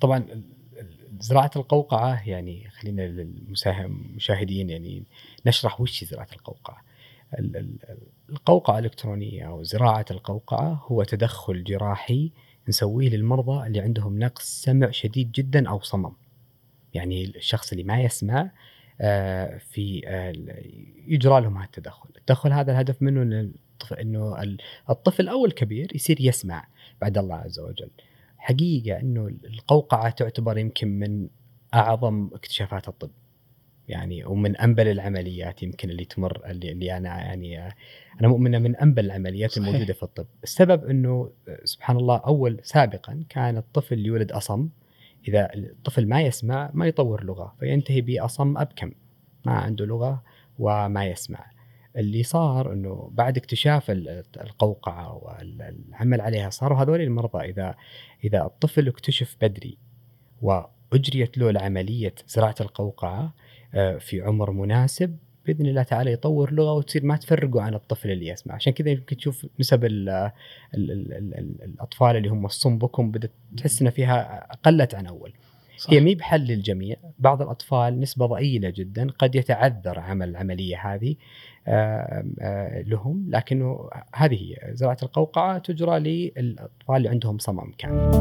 طبعا زراعة القوقعة يعني خلينا للمشاهدين يعني نشرح وش زراعة القوقعة. ال- ال- القوقعة الإلكترونية أو زراعة القوقعة هو تدخل جراحي نسويه للمرضى اللي عندهم نقص سمع شديد جدا أو صمم. يعني الشخص اللي ما يسمع آه، في آه، يجرى لهم هذا التدخل، التدخل هذا الهدف منه إنه ال- الطفل أو الكبير يصير يسمع بعد الله عز وجل. حقيقة إنه القوقعة تعتبر يمكن من أعظم اكتشافات الطب. يعني ومن أنبل العمليات يمكن اللي تمر اللي, اللي أنا يعني أنا مؤمنة من أنبل العمليات صحيح. الموجودة في الطب، السبب إنه سبحان الله أول سابقا كان الطفل يولد أصم إذا الطفل ما يسمع ما يطور لغة فينتهي بأصم أبكم ما عنده لغة وما يسمع. اللي صار إنه بعد اكتشاف ال- القوقعة والعمل عليها صاروا هذول المرضى إذا إذا الطفل اكتشف بدري وأجريت له العملية زراعة القوقعة آه، في عمر مناسب بإذن الله تعالى يطور لغة وتصير ما تفرقوا عن الطفل اللي يسمع، عشان كذا يمكن تشوف نسب ال ال ال ال ال الأطفال اللي هم الصم بكم بدأت تحس ان فيها قلت عن أول. صح. هي مي بحل للجميع، بعض الأطفال نسبة ضئيلة جدا قد يتعذر عمل العملية هذه لهم لكنه هذه هي. زراعة القوقعة تجرى للأطفال اللي عندهم صمم كامل.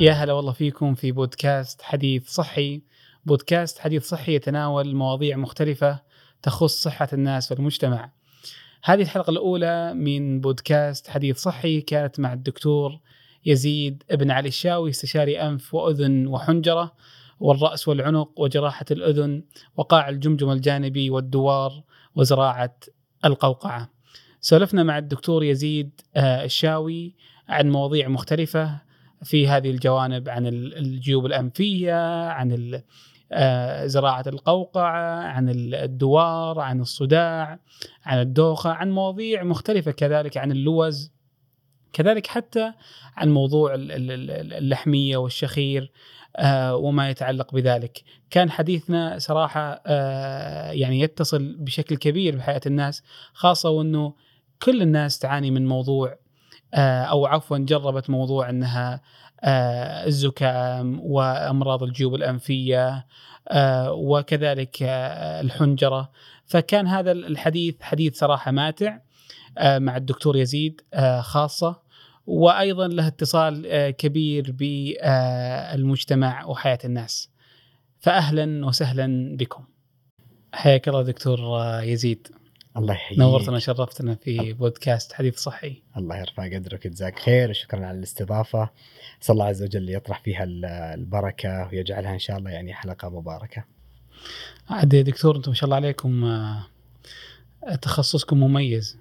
يا هلا والله فيكم في بودكاست حديث صحي. بودكاست حديث صحي يتناول مواضيع مختلفة تخص صحة الناس والمجتمع. هذه الحلقة الأولى من بودكاست حديث صحي كانت مع الدكتور يزيد ابن علي الشاوي استشاري أنف وأذن وحنجرة والرأس والعنق وجراحة الأذن وقاع الجمجمة الجانبي والدوار وزراعة القوقعة. سولفنا مع الدكتور يزيد آه، الشاوي عن مواضيع مختلفة في هذه الجوانب عن ال- الجيوب الأنفية عن آه، زراعة القوقعة عن ال- الدوار عن الصداع عن الدوخة عن مواضيع مختلفة كذلك عن اللوز. كذلك حتى عن موضوع ال- ال- ال- اللحمية والشخير آه، وما يتعلق بذلك. كان حديثنا صراحة آه، يعني يتصل بشكل كبير بحياة الناس خاصة وأنه كل الناس تعاني من موضوع آه، أو عفوا جربت موضوع أنها الزكام وأمراض الجيوب الأنفية وكذلك الحنجرة. فكان هذا الحديث حديث صراحة ماتع مع الدكتور يزيد خاصة. وأيضا له اتصال آه، كبير بالمجتمع وحياة الناس. فاهلا وسهلا بكم. حياك الله دكتور آه، يزيد. الله يحييك. نورتنا شرفتنا في بودكاست حديث صحي. الله يرفع قدرك ويجزاك خير وشكرا على الاستضافة. أسأل الله عز وجل يطرح فيها ال- البركة ويجعلها إن شاء الله يعني حلقة مباركة. عاد دكتور أنتم ما شاء الله عليكم آه، تخصصكم مميز.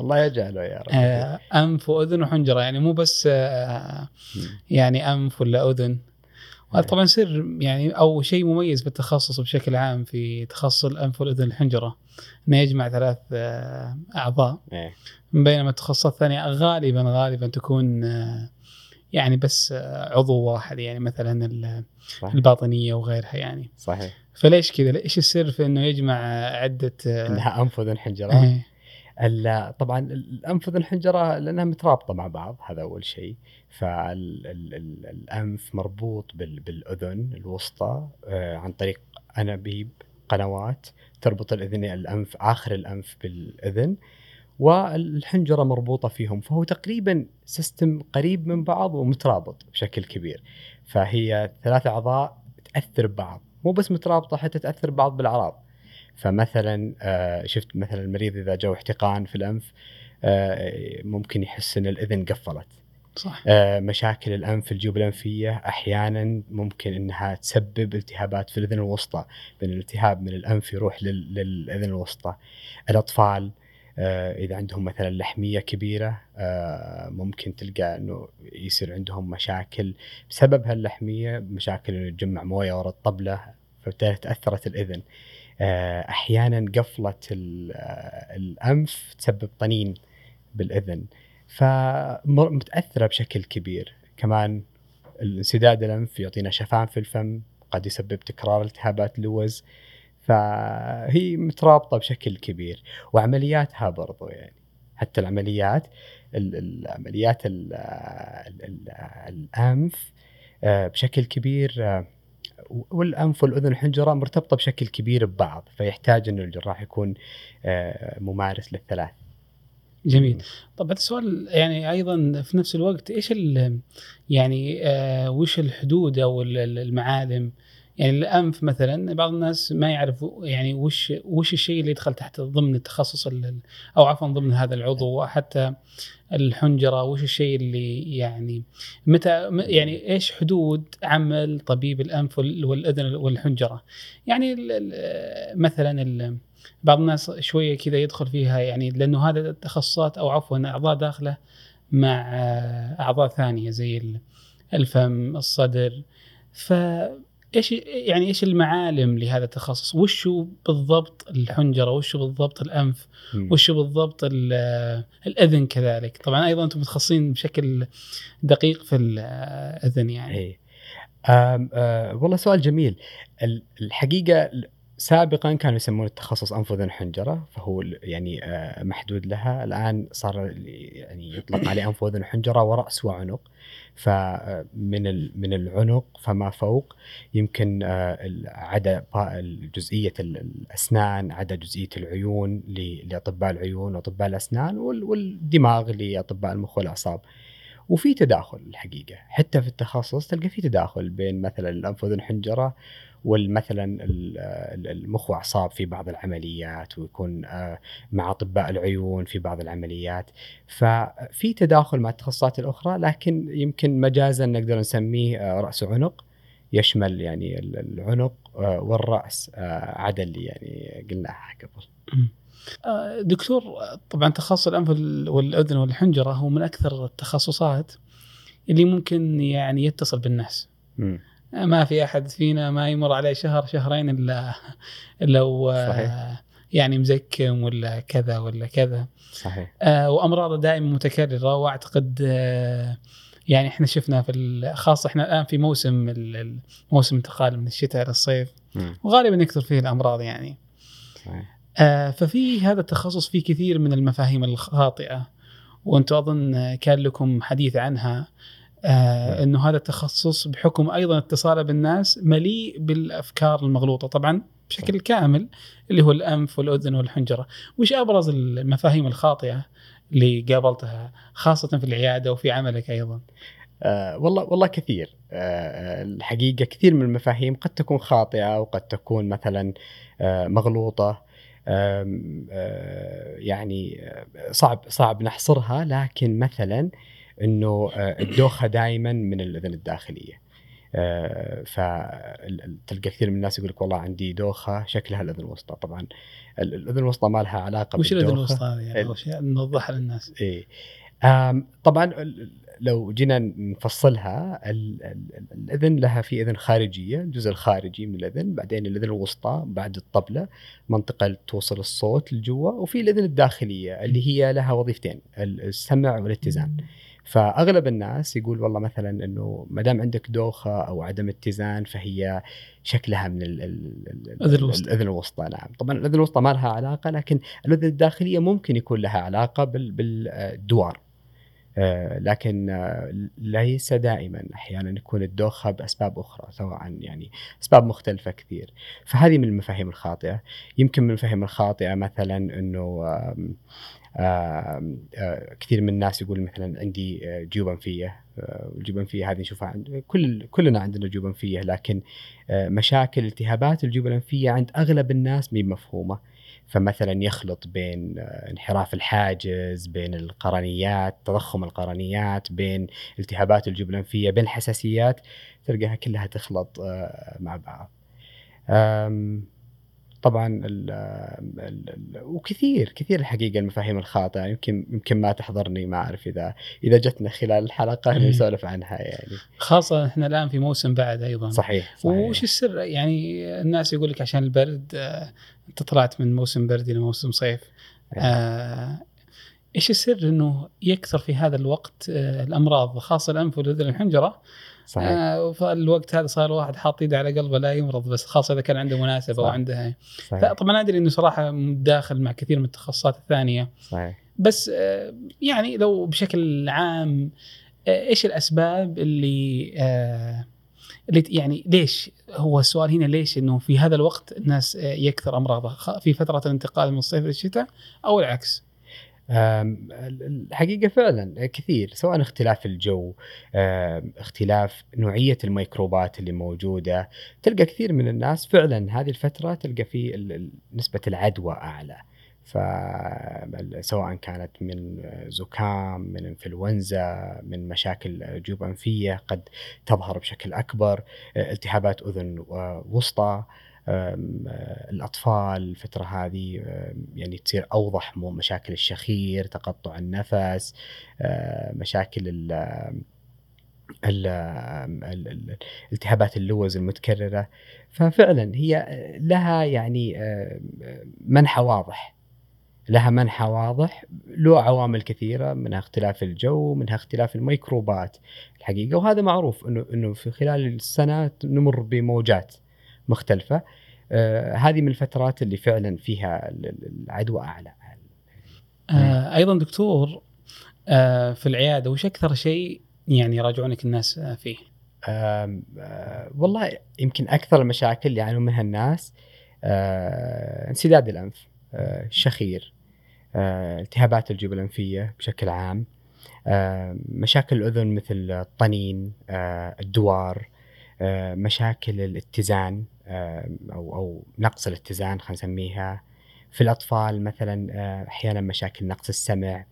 الله يجعله يا رب آه، أنف وأذن وحنجرة يعني مو بس آه،. يعني أنف ولا أذن وهذا طبعا سر يعني أو شيء مميز في التخصص بشكل عام في تخصص الأنف والأذن الحنجرة إنه يجمع ثلاث آه، أعضاء إيه. بينما التخصصات الثانية غالبا غالبا تكون آه، يعني بس آه، عضو واحد يعني مثلا الباطنية وغيرها يعني صحيح فليش كذا؟ إيش السر في إنه يجمع عدة آه، إنها أنف وأذن حنجرة إيه. طبعا الأنف واذن الحنجرة لأنها مترابطة مع بعض هذا أول شيء. فالانف مربوط بال- بالأذن الوسطى آه، عن طريق أنابيب قنوات تربط الأذن الأنف آخر الأنف بالأذن والحنجرة مربوطة فيهم. فهو تقريبا system قريب من بعض ومترابط بشكل كبير. فهي ثلاث أعضاء تأثر ببعض. مو بس مترابطة حتى تأثر بعض بالأعراض. فمثلا آه، شفت مثلا المريض إذا جو احتقان في الأنف آه، ممكن يحس إن الإذن قفلت. صح. آه، مشاكل الأنف الجيوب الانفيه أحيانا ممكن إنها تسبب التهابات في الإذن الوسطى بإن الالتهاب من الأنف يروح لل- للإذن الوسطى. الأطفال إذا عندهم مثلا لحمية كبيرة ممكن تلقى إنه يصير عندهم مشاكل بسبب هاللحمية مشاكل إنه يتجمع موية ورا الطبلة فبالتالي تأثرت الإذن. أحيانا قفلة آه، الأنف تسبب طنين بالإذن. فمتاثره بشكل كبير. كمان الانسداد الأنف يعطينا شفان في الفم قد يسبب تكرار التهابات لوز فهي مترابطة بشكل كبير. وعملياتها برضو يعني. حتى العمليات ال- العمليات ال- ال- ال- الأنف آه، بشكل كبير آه، والأنف والأذن والحنجره مرتبطة بشكل كبير ببعض فيحتاج إنه الجراح يكون آه، ممارس للثلاث. جميل طب هذا السؤال يعني أيضا في نفس الوقت إيش يعني آه وش الحدود أو ال- ال- المعالم يعني الأنف مثلا بعض الناس ما يعرف يعني وش وش الشيء اللي يدخل تحت ضمن التخصص ال- أو عفوا ضمن هذا العضو حتى الحنجرة وش الشيء اللي يعني متى يعني إيش حدود عمل طبيب الأنف وال- والأذن والحنجرة؟ يعني مثلا بعض الناس شوية كذا يدخل فيها يعني لأنه هذا التخصصات أو عفوا أعضاء داخله مع أعضاء ثانية زي ال- الفم الصدر. ف إيش يعني إيش المعالم لهذا التخصص؟ وشو بالضبط الحنجرة؟ وشو بالضبط الأنف؟ وشو بالضبط ال- الأذن كذلك؟ طبعا أيضا أنتم متخصصين بشكل دقيق في الأذن يعني. آم آه والله سؤال جميل ال- الحقيقة سابقا كانوا يسمون التخصص انف حنجره فهو يعني آه محدود لها. الآن صار يعني يطلق عليه انف حنجره ورأس وعنق. فمن ال- من العنق فما فوق يمكن آه، عدا جزئية ال- الأسنان عدا جزئية العيون لأطباء العيون وأطباء الأسنان وال- والدماغ لأطباء المخ والأعصاب. وفي تداخل الحقيقة. حتى في التخصص تلقى في تداخل بين مثلا الانف حنجره والمثلا ال- ال- المخ واعصاب في بعض العمليات ويكون آه، مع أطباء العيون في بعض العمليات. ففي تداخل مع التخصصات الأخرى لكن يمكن مجازا نقدر نسميه آه، رأس وعنق يشمل يعني ال- العنق آه، والرأس عدا اللي يعني قلناها قبل. دكتور طبعا تخصص الأنف وال- والأذن والحنجرة هو من أكثر التخصصات اللي ممكن يعني يتصل بالناس. ما في أحد فينا ما يمر عليه شهر شهرين إلا إلا هو صحيح. يعني مزكم ولا كذا ولا كذا. صحيح. آه وامراضه دائما متكررة وأعتقد آه يعني إحنا شفنا في خاصة إحنا الآن في موسم موسم انتقال من الشتاء إلى الصيف. مم. وغالبا يكثر فيه الأمراض يعني. صحيح. آه ففي هذا التخصص فيه كثير من المفاهيم الخاطئة. وأنتم أظن كان لكم حديث عنها. آه إنه هذا التخصص بحكم أيضا اتصاله بالناس مليء بالأفكار المغلوطة طبعا بشكل كامل اللي هو الأنف والأذن والحنجرة وش أبرز المفاهيم الخاطئة اللي قابلتها خاصة في العيادة وفي عملك أيضا؟ آه والله والله كثير. آه الحقيقة كثير من المفاهيم قد تكون خاطئة وقد تكون مثلا آه مغلوطة. آه يعني آه، صعب صعب نحصرها لكن مثلا إنه آه، الدوخة دائما من الأذن الداخلية. فتلقى كثير من الناس يقول لك والله عندي دوخة شكلها الأذن الوسطى. طبعا ال- الأذن الوسطى ما لها علاقة وش الأذن. الوسطى هذه؟ يعني نوضحها للناس. آم، طبعا لو جينا نفصلها ال- ال- الأذن لها في أذن خارجية الجزء الخارجي من الأذن بعدين الأذن الوسطى بعد الطبلة منطقة توصل الصوت لجوا وفي الأذن الداخلية اللي هي لها وظيفتين ال- السمع والاتزان. فأغلب الناس يقول والله مثلا إنه ما دام عندك دوخة أو عدم اتزان فهي شكلها من ال- ال- ال- الأذن الوسطى. الأذن الوسطى نعم. طبعا الأذن الوسطى ما لها علاقة لكن الأذن الداخلية ممكن يكون لها علاقة بال- بالدوار. آه، لكن آه، ليس دائما. أحيانا يكون الدوخة بأسباب أخرى سواء يعني أسباب مختلفة كثير. فهذه من المفاهيم الخاطئة. يمكن من المفاهيم الخاطئة مثلا إنه كثير من الناس يقول مثلا عندي آه، جيوب انفيه آه، الجيوب الانفيه هذه نشوفها عند كل كلنا عندنا جيوب انفيه لكن آه، مشاكل التهابات الجيوب الانفيه عند أغلب الناس مي مفهومة. فمثلا يخلط بين آه، انحراف الحاجز بين القرنيات تضخم القرنيات بين التهابات الجيوب الانفيه بين الحساسيات تلقاها كلها تخلط آه، مع بعض. طبعا ال ال ال وكثير كثير الحقيقة المفاهيم الخاطئة يمكن يمكن ما تحضرني ما أعرف إذا إذا جتنا خلال الحلقة. نسولف عنها يعني. خاصة إحنا الآن في موسم بعد أيضا. صحيح, صحيح. وش السر؟ يعني الناس يقول لك عشان البرد آه، أنت طلعت من موسم برد إلى موسم صيف. آه، إيش السر إنه يكثر في هذا الوقت آه، الأمراض خاصة الأنف والأذن والحنجرة؟ صحيح. آه، فالوقت هذا صار الواحد حاط إيده على قلبه لا يمرض بس خاصة إذا كان عنده مناسبة. وعنده صحيح. طبعا أدري إنه صراحة داخل مع كثير من التخصصات الثانية. صحيح. بس آه، يعني لو بشكل عام آه، إيش الأسباب اللي آه، اللي يعني ليش هو السؤال هنا ليش إنه في هذا الوقت الناس يكثر أمراضها؟ في فترة الانتقال من الصيف للشتاء أو العكس؟ الحقيقة فعلا كثير سواء اختلاف الجو اختلاف نوعية الميكروبات اللي موجودة تلقى كثير من الناس فعلا هذه الفترة تلقى في نسبة العدوى أعلى. فسواء كانت من زكام من إنفلونزا من مشاكل جيوب أنفية قد تظهر بشكل أكبر التهابات أذن وسطى. آه، الأطفال الفترة هذه يعني تصير أوضح مو- مشاكل الشخير تقطع النفس آه، مشاكل ال ال- ال- ال- التهابات اللوز المتكررة. ففعلا هي لها يعني منحى واضح. لها منحى واضح له عوامل كثيرة منها اختلاف الجو منها اختلاف الميكروبات الحقيقة. وهذا معروف إنه إنه في خلال السنة نمر بموجات. مختلفة. آه هذه من الفترات اللي فعلا فيها ال- ال- العدوى أعلى. آه أيضا دكتور آه في العيادة وش أكثر شيء يعني يراجعونك الناس فيه؟ والله يمكن أكثر المشاكل اللي يعانون منها الناس انسداد الأنف الشخير التهابات الجيوب الانفيه بشكل عام مشاكل الأذن مثل الطنين الدوار مشاكل الاتزان. أو أو نقص الاتزان خلينا نسميها. في الأطفال مثلا آه أحيانا مشاكل نقص السمع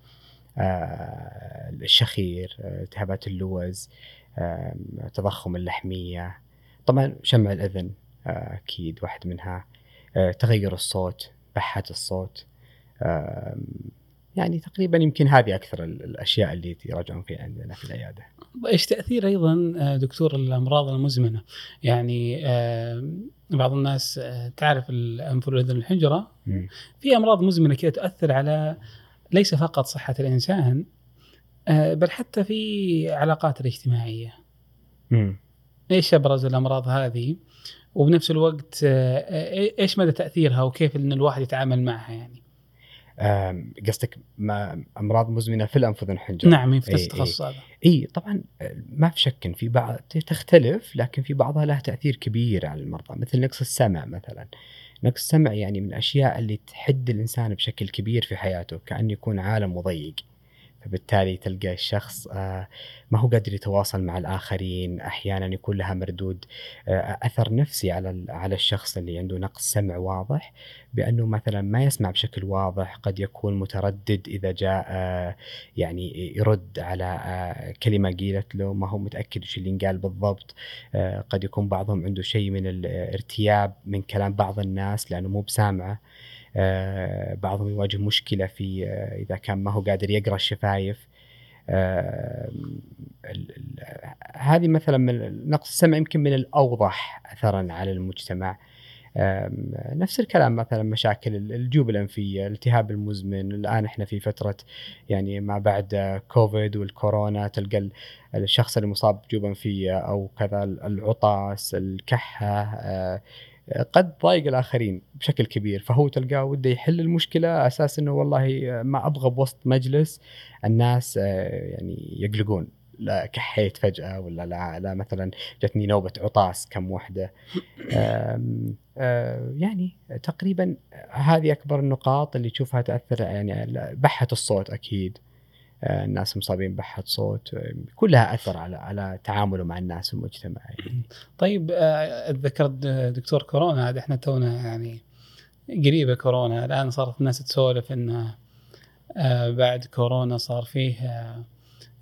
آه، الشخير آه، التهابات اللوز تضخم اللحمية. طبعا شمع الأذن آه، أكيد واحد منها. تغير الصوت بحة الصوت. يعني تقريبا يمكن هذه أكثر ال- الأشياء اللي يراجعون فيها عندنا في العيادة إيش تأثير أيضا آه، دكتور الأمراض المزمنة؟ يعني آه، بعض الناس آه، تعرف الانف والاذن الحنجرة مم. في أمراض مزمنة كذا تؤثر على ليس فقط صحة الإنسان بل حتى في علاقاته الاجتماعية. مم. إيش أبرز الأمراض هذه؟ وبنفس الوقت إيش مدى تأثيرها وكيف إن الواحد يتعامل معها يعني؟ قصدك ما أمراض مزمنة في الأنف وأذن حنجرة. نعم في إيه، نفس التخصص هذا. إي طبعا آه، ما في شك في بعض تختلف لكن في بعضها لها تأثير كبير على المرضى. مثل نقص السمع مثلا. نقص السمع يعني من الأشياء اللي تحد الإنسان بشكل كبير في حياته كانه يكون عالم مضيق. فبالتالي تلقى الشخص آه، ما هو قادر يتواصل مع الآخرين أحيانا يكون لها مردود آه، أثر نفسي على على الشخص اللي عنده نقص سمع واضح بأنه مثلا ما يسمع بشكل واضح قد يكون متردد إذا جاء آه، يعني يرد على كلمة قيلت له ما هو متأكد وش اللي انقال بالضبط قد يكون بعضهم عنده شيء من الارتياب من كلام بعض الناس لأنه مو بسامعه. بعضهم يواجه مشكلة في آه، إذا كان ما هو قادر يقرأ الشفايف. آه، هذه مثلا من نقص السمع يمكن من الأوضح اثرا على المجتمع. نفس الكلام مثلا مشاكل ال- الجيوب الأنفية، الالتهاب المزمن، الآن إحنا في فترة يعني ما بعد آه، كوفيد والكورونا تلقى ال- الشخص اللي مصاب بجيوب أنفية أو كذا العطاس، الكحة آه، قد ضايق الآخرين بشكل كبير فهو تلقاه وده يحل المشكلة على أساس إنه والله ما أبغى بوسط مجلس الناس آه، يعني يقلقون لا كحيت فجأة ولا لا, لا مثلا جتني نوبة عطاس كم وحدة. آه، يعني تقريبا هذه أكبر النقاط اللي تشوفها تأثر يعني بحه الصوت أكيد. الناس مصابين بحه صوت كلها أثر على على تعامله مع الناس في المجتمع يعني. طيب آه، ذكرت دكتور كورونا هذا إحنا تونا يعني قريبة كورونا الآن صارت الناس تسولف انه آه، بعد كورونا صار فيه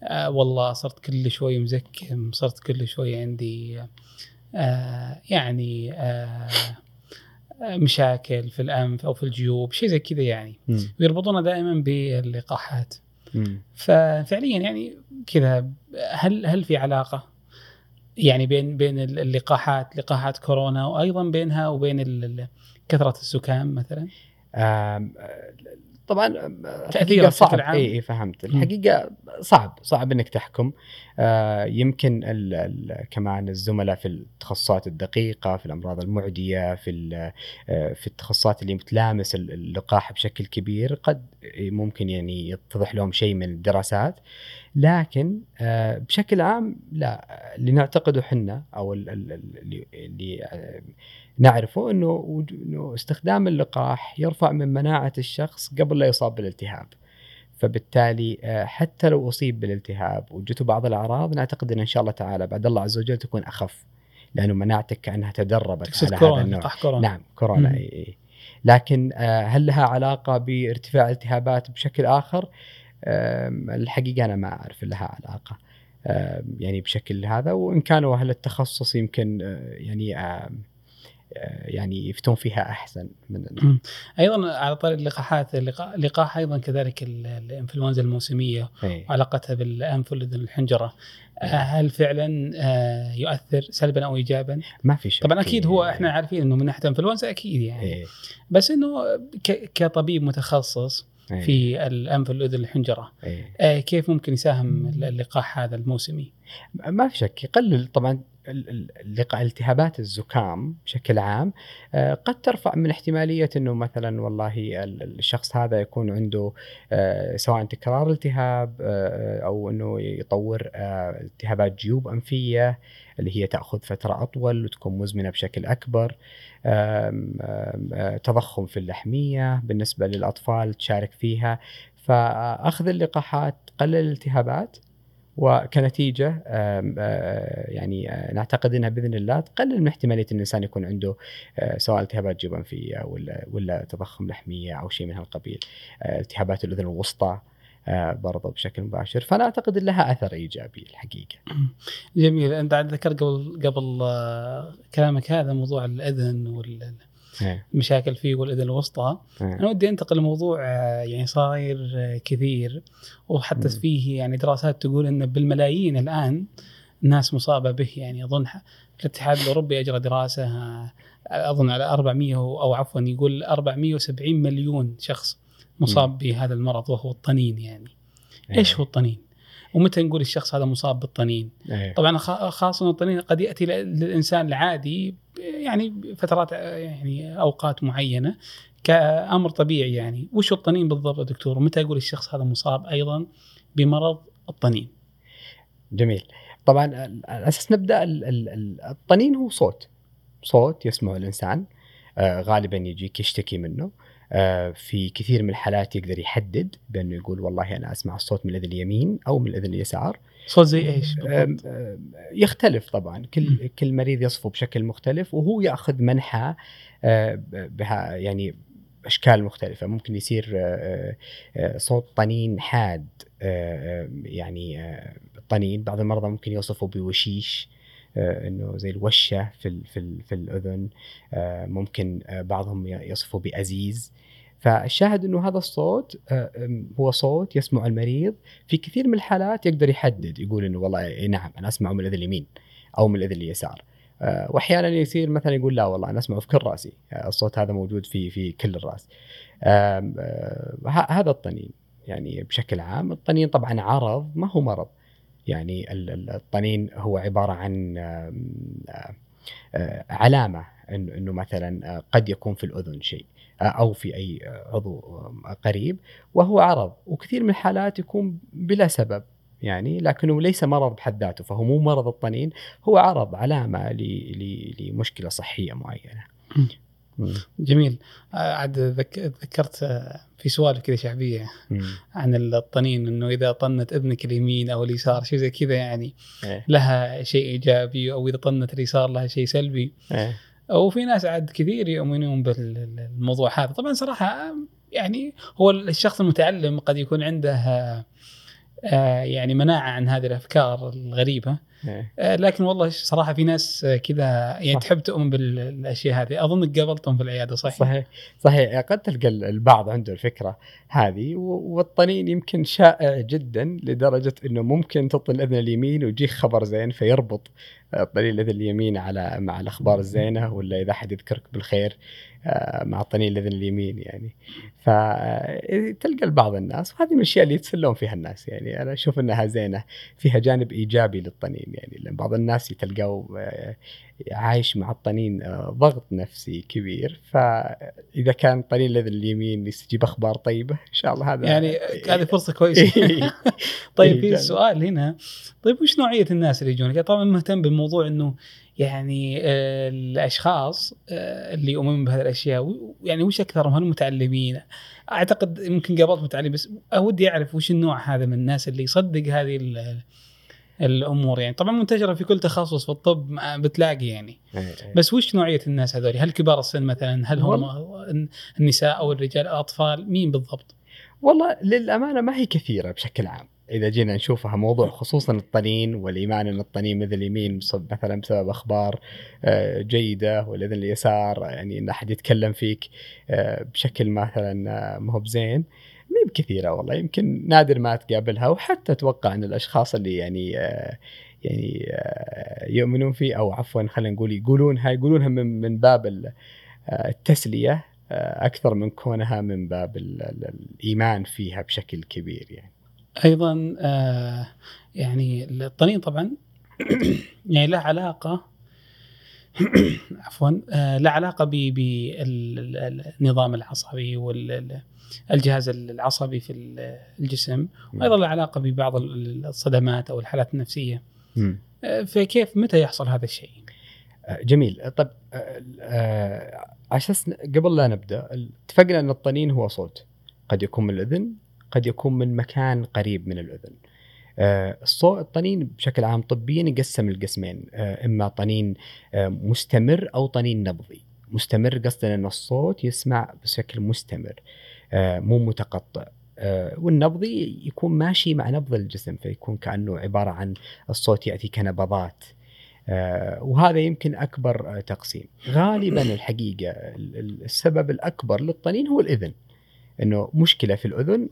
آه، والله صرت كل شوي مزكم صرت كل شوي عندي يعني مشاكل في الأنف أو في الجيوب شيء زي كذا يعني ويربطونها دائما باللقاحات. ففعليا يعني كذا هل هل في علاقة يعني بين بين اللقاحات لقاحات كورونا وأيضا بينها وبين كثرة الزكام مثلا؟ طبعا الحقيقة بشكل صعب. عام؟ إي فهمت. الحقيقة صعب صعب إنك تحكم. آه، يمكن ال ال كمان الزملاء في التخصصات الدقيقة في الأمراض المعدية في آه، في التخصصات اللي بتلامس ال- اللقاح بشكل كبير قد ممكن يعني يتضح لهم شيء من الدراسات. لكن آه، بشكل عام لا. اللي نعتقده إحنا أو ال- ال- ال- اللي اللي آه، نعرفه إنه استخدام اللقاح يرفع من مناعة الشخص قبل لا يصاب بالالتهاب. فبالتالي آه، حتى لو أصيب بالالتهاب وجته بعض الأعراض نعتقد إن إن شاء الله تعالى بعد الله عز وجل تكون أخف. لأنه مناعتك كأنها تدربت على هذا كورونا النوع. لقاح كورونا. نعم كورونا مم. لكن آه، هل لها علاقة بارتفاع الالتهابات بشكل آخر؟ الحقيقة أنا ما أعرف لها علاقة يعني بشكل هذا وإن كانوا أهل التخصص يمكن آه، يعني يعني يفتون فيها أحسن من. أيضا على طاري اللقاحات اللقاح, اللقاح أيضا كذلك ال- الإنفلونزا الموسمية إيه. وعلاقتها بالأنف والأذن والحنجرة آه، هل فعلا آه، يؤثر سلبا أو ايجابا؟ ما في شك طبعا أكيد هو إحنا عارفين إنه من ناحية الانفلونزا أكيد يعني إيه. بس إنه كطبيب متخصص إيه. في الانف والإذن والحنجره إيه. آه، كيف ممكن يساهم اللقاح هذا الموسمي؟ ما في شك يقلل طبعا ال- ال- اللقاء التهابات الزكام بشكل عام آه، قد ترفع من احتمالية إنه مثلا والله ال- الشخص هذا يكون عنده آه، سواء تكرار التهاب أو إنه يطور التهابات جيوب أنفية اللي هي تأخذ فترة أطول وتكون مزمنة بشكل أكبر تضخم في اللحمية بالنسبة للأطفال تشارك فيها. فأخذ اللقاحات تقلل الالتهابات وكنتيجة آم، آه، يعني آه، نعتقد إنها بإذن الله تقلل من احتمالية إن الإنسان يكون عنده آه، سواء التهابات جيوب انفيه ولا ولا تضخم لحمية أو شيء من هالقبيل. آه، التهابات الأذن الوسطى آه، برضه بشكل مباشر. فأنا أعتقد لها أثر إيجابي الحقيقة. جميل. أنت عاد ذكرت قبل قبل آه، كلامك هذا موضوع الأذن والمشاكل فيه والأذن الوسطى. أنا ودي أنتقل لموضوع آه، يعني صاير كثير. وحتى. فيه يعني دراسات تقول انه بالملايين الآن ناس مصابة به. يعني أظن الاتحاد الأوروبي أجرى دراسة أظن على 400 أو عفوا يقول 470 مليون شخص مصاب بهذا المرض وهو الطنين يعني. إيش هو الطنين؟ ومتى نقول الشخص هذا مصاب بالطنين؟ إيه. طبعا خاصه الطنين قد يأتي للإنسان العادي يعني فترات يعني أوقات معينة كأمر طبيعي يعني. وش الطنين بالضبط يا دكتور؟ ومتى أقول الشخص هذا مصاب أيضا بمرض الطنين؟ جميل. طبعا على أساس نبدأ ال- ال- ال- الطنين هو صوت. صوت يسمعه الإنسان. آه، غالبا يجيك يشتكي منه. في كثير من الحالات يقدر يحدد بأنه يقول والله أنا أسمع الصوت من الأذن اليمين أو من الأذن اليسار. صوت زي إيش بالضبط؟ آم، يختلف طبعا. كل كل مريض يصفه بشكل مختلف وهو يأخذ منحى آه، بها يعني أشكال مختلفة. ممكن يصير آه، آه، صوت طنين حاد آه، آه، يعني آه، الطنين بعض المرضى ممكن يوصفوا بوشيش آه، إنه زي الوشة في ال- في ال- في الأذن. آه، ممكن آه، بعضهم يصفوا بأزيز. فالشاهد إنه هذا الصوت آه، هو صوت يسمع المريض. في كثير من الحالات يقدر يحدد يقول إنه والله نعم أنا اسمعه من الأذن اليمين أو من الأذن اليسار. آه، واحيانا يصير مثلا يقول لا والله أنا اسمعه في كل رأسي. آه، الصوت هذا موجود في في كل الرأس. هذا الطنين يعني بشكل عام. الطنين طبعا عرض ما هو مرض. يعني ال- ال- الطنين هو عبارة عن علامة إنه مثلا قد يكون في الأذن شيء. أو في أي عضو قريب وهو عرض وكثير من الحالات يكون بلا سبب يعني لكنه ليس مرض بحد ذاته فهو مو مرض الطنين هو عرض علامة لمشكلة صحية معينة. جميل عاد ذك- ذكرت في سوالف كذا شعبية مم. عن الطنين إنه إذا طنت اذنك اليمين أو اليسار شيء زي كذا يعني إيه. لها شيء إيجابي أو إذا طنت اليسار لها شيء سلبي إيه. وفي ناس عاد كثير يؤمنون بالموضوع هذا. طبعا صراحة يعني هو الشخص المتعلم قد يكون عنده آه، آه، يعني مناعة عن هذه الأفكار الغريبة. لكن والله صراحة في ناس آه، كذا يعني صح. تحب تؤمن بالأشياء هذه. اظنك قابلتهم في العيادة صحيح؟ صحيح. صحيح. قد تلقى البعض عنده الفكرة هذه والطنين يمكن شائع جدا لدرجة إنه ممكن تطل الأذن اليمين ويجيك خبر زين فيربط الطنين الأذن اليمين على مع الأخبار الزينة ولا إذا أحد يذكرك بالخير آه، مع طنين الأذن اليمين يعني. فتلقى بعض الناس وهذه من الأشياء اللي يتسلون فيها الناس يعني. أنا أشوف إنها زينة فيها جانب إيجابي للطنين. يعني لأن بعض الناس تلقاه آه، عايش مع الطنين آه، ضغط نفسي كبير فإذا كان الطنين الاذن اليمين يستجيب أخبار طيبة إن شاء الله هذا يعني هذه فرصة كويسة طيب في سؤال هنا طيب وش نوعية الناس اللي يجونك؟ طبعا مهتم بالموضوع إنه يعني آه، الأشخاص اللي يؤمنون بهذه الأشياء يعني وش أكثرهم؟ هل متعلمين؟ أعتقد يمكن قابلت متعلم بس ودي أعرف وش النوع هذا من الناس اللي يصدق هذه الأمور يعني. طبعا منتشرة في كل تخصص في الطب بتلاقي يعني. إيه، إيه. بس وش نوعية الناس هذول؟ هل كبار السن مثلا؟ هل هم النساء أو الرجال الأطفال؟ مين بالضبط؟ والله للأمانة ما هي كثيرة بشكل عام. إذا جينا نشوفها موضوع خصوصا الطنين والإيمان إن الطنين مثل اليمين مثلا بسبب أخبار آه، جيدة والإذن اليسار يعني إن أحد يتكلم فيك آه، بشكل مثلا آه، ما هو بزين. ما بكثيرة والله يمكن نادر ما تقابلها وحتى أتوقع إن الأشخاص اللي يعني يعني يؤمنون فيه أو عفوا خلينا نقول يقولونها يقولونها من من باب التسلية أكثر من كونها من باب الإيمان فيها بشكل كبير يعني. أيضا آه يعني الطنين طبعا يعني له علاقة عفوا آه له علاقة بالنظام العصبي والجهاز العصبي في الجسم وأيضا له علاقة ببعض الصدمات أو الحالات النفسية. آه فكيف متى يحصل هذا الشيء؟ آه، جميل. طيب على أساس قبل لا نبدأ اتفقنا أن الطنين هو صوت. قد يكون من الأذن قد يكون من مكان قريب من الأذن. آه، الصوت الطنين بشكل عام طبيا يقسم القسمين. آه، إما طنين آه، مستمر أو طنين نبضي. مستمر قصدنا أن الصوت يسمع بشكل مستمر. مو متقطع. والنبضي يكون ماشي مع نبض الجسم فيكون كأنه عبارة عن الصوت يأتي كنبضات. وهذا يمكن أكبر تقسيم. غالبا الحقيقة السبب الأكبر للطنين هو الأذن. إنه مشكلة في الأذن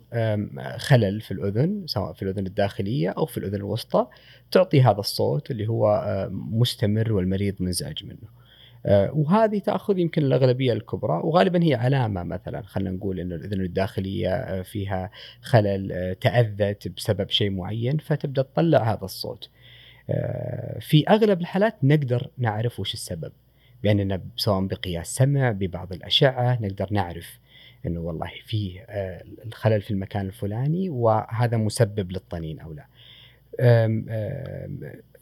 خلل في الأذن سواء في الأذن الداخلية أو في الأذن الوسطى تعطي هذا الصوت اللي هو مستمر والمريض منزعج منه. آه، وهذه تأخذ يمكن الأغلبية الكبرى وغالبا هي علامة مثلا خلينا نقول إنه الاذن الداخليه آه، فيها خلل آه، تأذت بسبب شيء معين فتبدأ تطلع هذا الصوت. في أغلب الحالات نقدر نعرف وش السبب باننا سواء بقياس سمع ببعض الأشعة نقدر نعرف إنه والله في آه، الخلل في المكان الفلاني وهذا مسبب للطنين أو لا.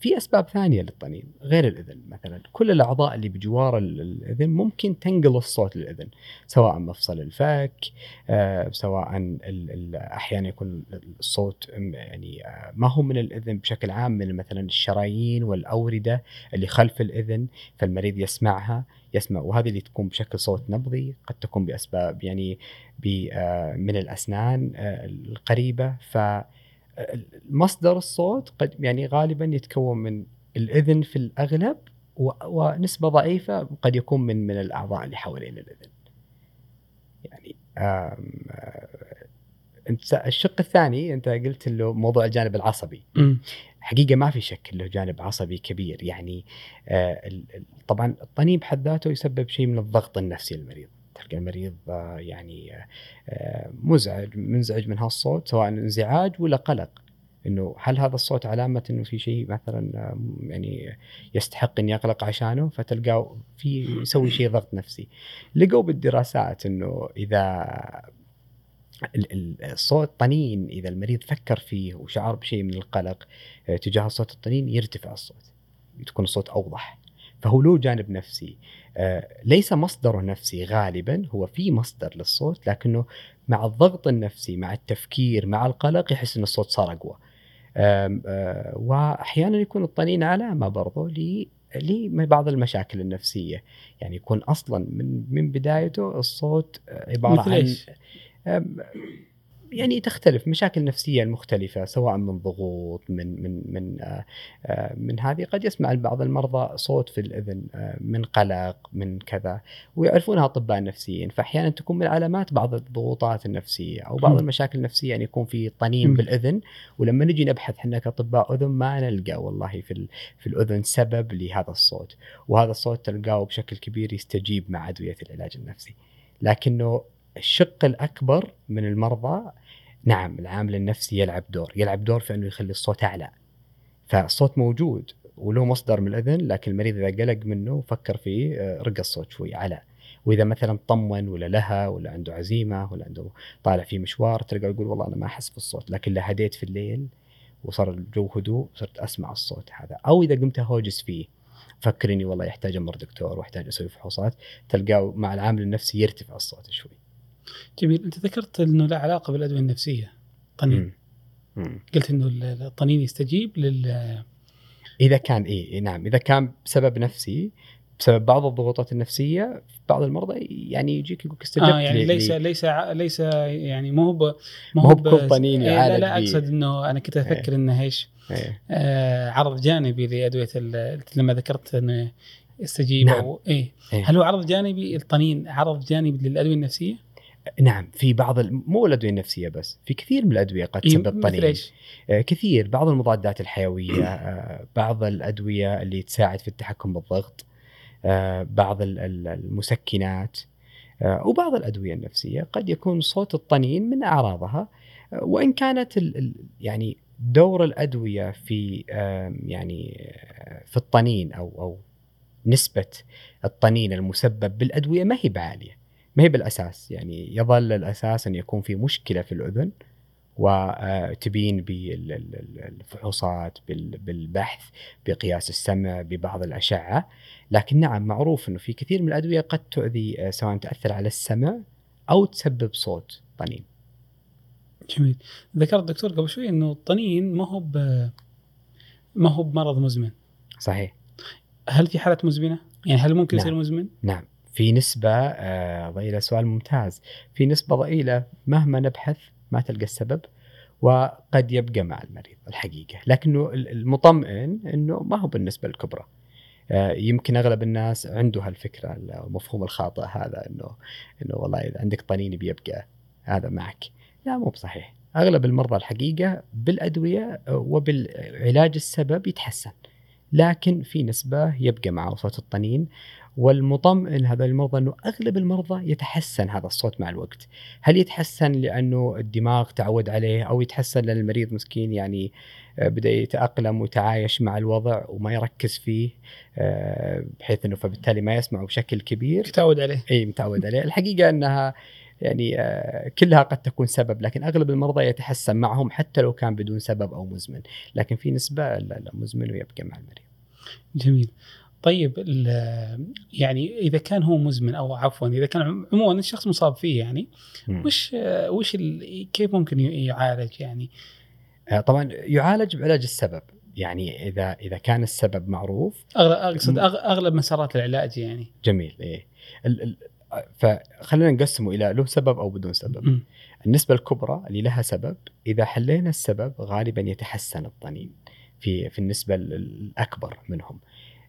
في أسباب ثانية للطنين غير الإذن مثلا. كل الأعضاء اللي بجوار الإذن ممكن تنقل الصوت للإذن سواء مفصل الفك آه، سواء أحيانا يكون الصوت يعني آه، ما هو من الإذن بشكل عام من مثلا الشرايين والأوردة اللي خلف الإذن فالمريض يسمعها يسمع وهذه اللي تكون بشكل صوت نبضي قد تكون بأسباب يعني آه، من الأسنان القريبة ف مصدر الصوت قد يعني غالبا يتكون من الإذن في الأغلب ونسبة ضعيفة قد يكون من من الأعضاء اللي حوالين الإذن. يعني أنت الشق الثاني أنت قلت له موضوع الجانب العصبي. م. حقيقة ما في شك له جانب عصبي كبير يعني آه طبعا الطنين بحد ذاته يسبب شيء من الضغط النفسي للمريض. تلقى المريض آه، يعني آه، مزعج منزعج من هالصوت سواء انزعاج ولا قلق. إنه هل هذا الصوت علامة إنه في شيء مثلا آه، يعني يستحق ان يقلق عشانه؟ فتلقاه في يسوي شيء ضغط نفسي. لقوا بالدراسات إنه إذا الصوت طنين إذا المريض فكر فيه وشعر بشيء من القلق تجاه صوت الطنين يرتفع الصوت تكون الصوت أوضح. فهو له جانب نفسي. آه، ليس مصدره نفسي غالبا هو في مصدر للصوت لكنه مع الضغط النفسي مع التفكير مع القلق يحس إن الصوت صار أقوى. آه، واحيانا يكون الطنين علامة برضو لبعض المشاكل النفسية. يعني يكون أصلا من من بدايته الصوت عبارة عن يعني تختلف مشاكل نفسية مختلفة سواء من ضغوط من من من آه، آه، من هذه. قد يسمع بعض المرضى صوت في الأذن آه، من قلق من كذا ويعرفونها أطباء نفسيين. فأحيانا تكون من علامات بعض الضغوطات النفسية أو بعض المشاكل النفسية يعني يكون في طنين بالأذن. ولما نجي نبحث إحنا كاطباء أذن ما نلقى والله في في الأذن سبب لهذا الصوت. وهذا الصوت تلقاه بشكل كبير يستجيب مع أدوية العلاج النفسي. لكنه الشق الأكبر من المرضى نعم العامل النفسي يلعب دور يلعب دور في أنه يخلي الصوت أعلى. فالصوت موجود وله مصدر من الأذن لكن المريض إذا قلق منه وفكر فيه آه، رقى الصوت شوي على. وإذا مثلا طمن ولا لها ولا عنده عزيمة ولا عنده طالع في مشوار تلقى يقول والله أنا ما أحس بالصوت. لكن لا هديت في الليل وصار الجو هدوء صرت أسمع الصوت هذا. أو إذا قمت أهوجس فيه فكر إني والله يحتاج أمر دكتور وأحتاج أسوي فحوصات تلقاه مع العامل النفسي يرتفع الصوت شوي. جميل أنت ذكرت إنه له علاقة بالأدوية النفسية طنين مم. قلت إنه الطنين يستجيب لل إذا كان اي نعم إذا كان بسبب نفسي بسبب بعض الضغوطات النفسية بعض المرضى يعني يجيك يقول استجبت آه يعني لي- ليس لي- ليس ليس يعني مو مو هو بكل طنين إيه، لا يعالج لا. أقصد إنه أنا كنت أفكر إنه إيش إيه. آه عرض جانبي لأدوية لما ذكرت إنه يستجيب نعم. أو إيه إيه. هل هو عرض جانبي الطنين عرض جانبي للأدوية النفسية؟ نعم في بعض مو الأدوية النفسية بس في كثير من الأدوية قد إيه، تسبب مثل طنين؟ آه، كثير بعض المضادات الحيوية آه، بعض الأدوية اللي تساعد في التحكم بالضغط آه، بعض ال- ال- المسكنات آه، وبعض الأدوية النفسية قد يكون صوت الطنين من أعراضها وإن كانت ال- يعني دور الأدوية في يعني في الطنين أو أو نسبة الطنين المسبب بالأدوية ما هي بعالية ما هي بالأساس. يعني يظل الأساس أن يكون في مشكلة في الأذن وتبين بالفحوصات بال- بالبحث بقياس السمع ببعض الأشعة. لكن نعم معروف إنه في كثير من الأدوية قد تؤذي آه، سواء تأثر على السمع أو تسبب صوت طنين. جميل. ذكرت الدكتور قبل شوي إنه الطنين ما هو ما هو بمرض مزمن. صحيح. هل في حالات مزمنة؟ يعني هل ممكن نعم. يصير مزمن؟ نعم. في نسبة آه، ضئيلة سؤال ممتاز. في نسبة ضئيلة مهما نبحث ما تلقى السبب وقد يبقى مع المريض الحقيقة. لكنه ال- المطمئن أنه ما هو بالنسبة الكبرى آه، يمكن أغلب الناس عنده هالفكرة المفهوم الخاطئ هذا أنه أنه والله إذا عندك طنين بيبقى هذا معك. لا مو بصحيح. أغلب المرضى الحقيقة بالأدوية آه، وبالعلاج السبب يتحسن. لكن في نسبة يبقى معه صوت الطنين والمطمئن هذا المرضى أنه أغلب المرضى يتحسن هذا الصوت مع الوقت، هل يتحسن لأنه الدماغ تعود عليه أو يتحسن لأن المريض مسكين يعني آه، بدأ يتأقلم ويتعايش مع الوضع وما يركز فيه آه، بحيث إنه فبالتالي ما يسمعه بشكل كبير؟ تعود عليه. إي متعود عليه، الحقيقة أنها يعني آه، كلها قد تكون سبب لكن أغلب المرضى يتحسن معهم حتى لو كان بدون سبب أو مزمن، لكن في نسبة لا لا مزمن ويبقى مع المريض. جميل. طيب ال- يعني إذا كان هو مزمن أو عفوا إذا كان عم- عموما الشخص مصاب فيه يعني. وش وش كيف ممكن يعالج يعني؟ آه، طبعا يعالج بعلاج السبب يعني إذا إذا كان السبب معروف أغلب أقصد أغلب مسارات العلاج يعني جميل إيه ال فخلينا نقسمه إلى له سبب أو بدون سبب مم. النسبة الكبرى اللي لها سبب إذا حلينا السبب غالبا يتحسن الطنين في في النسبة ال- الأكبر منهم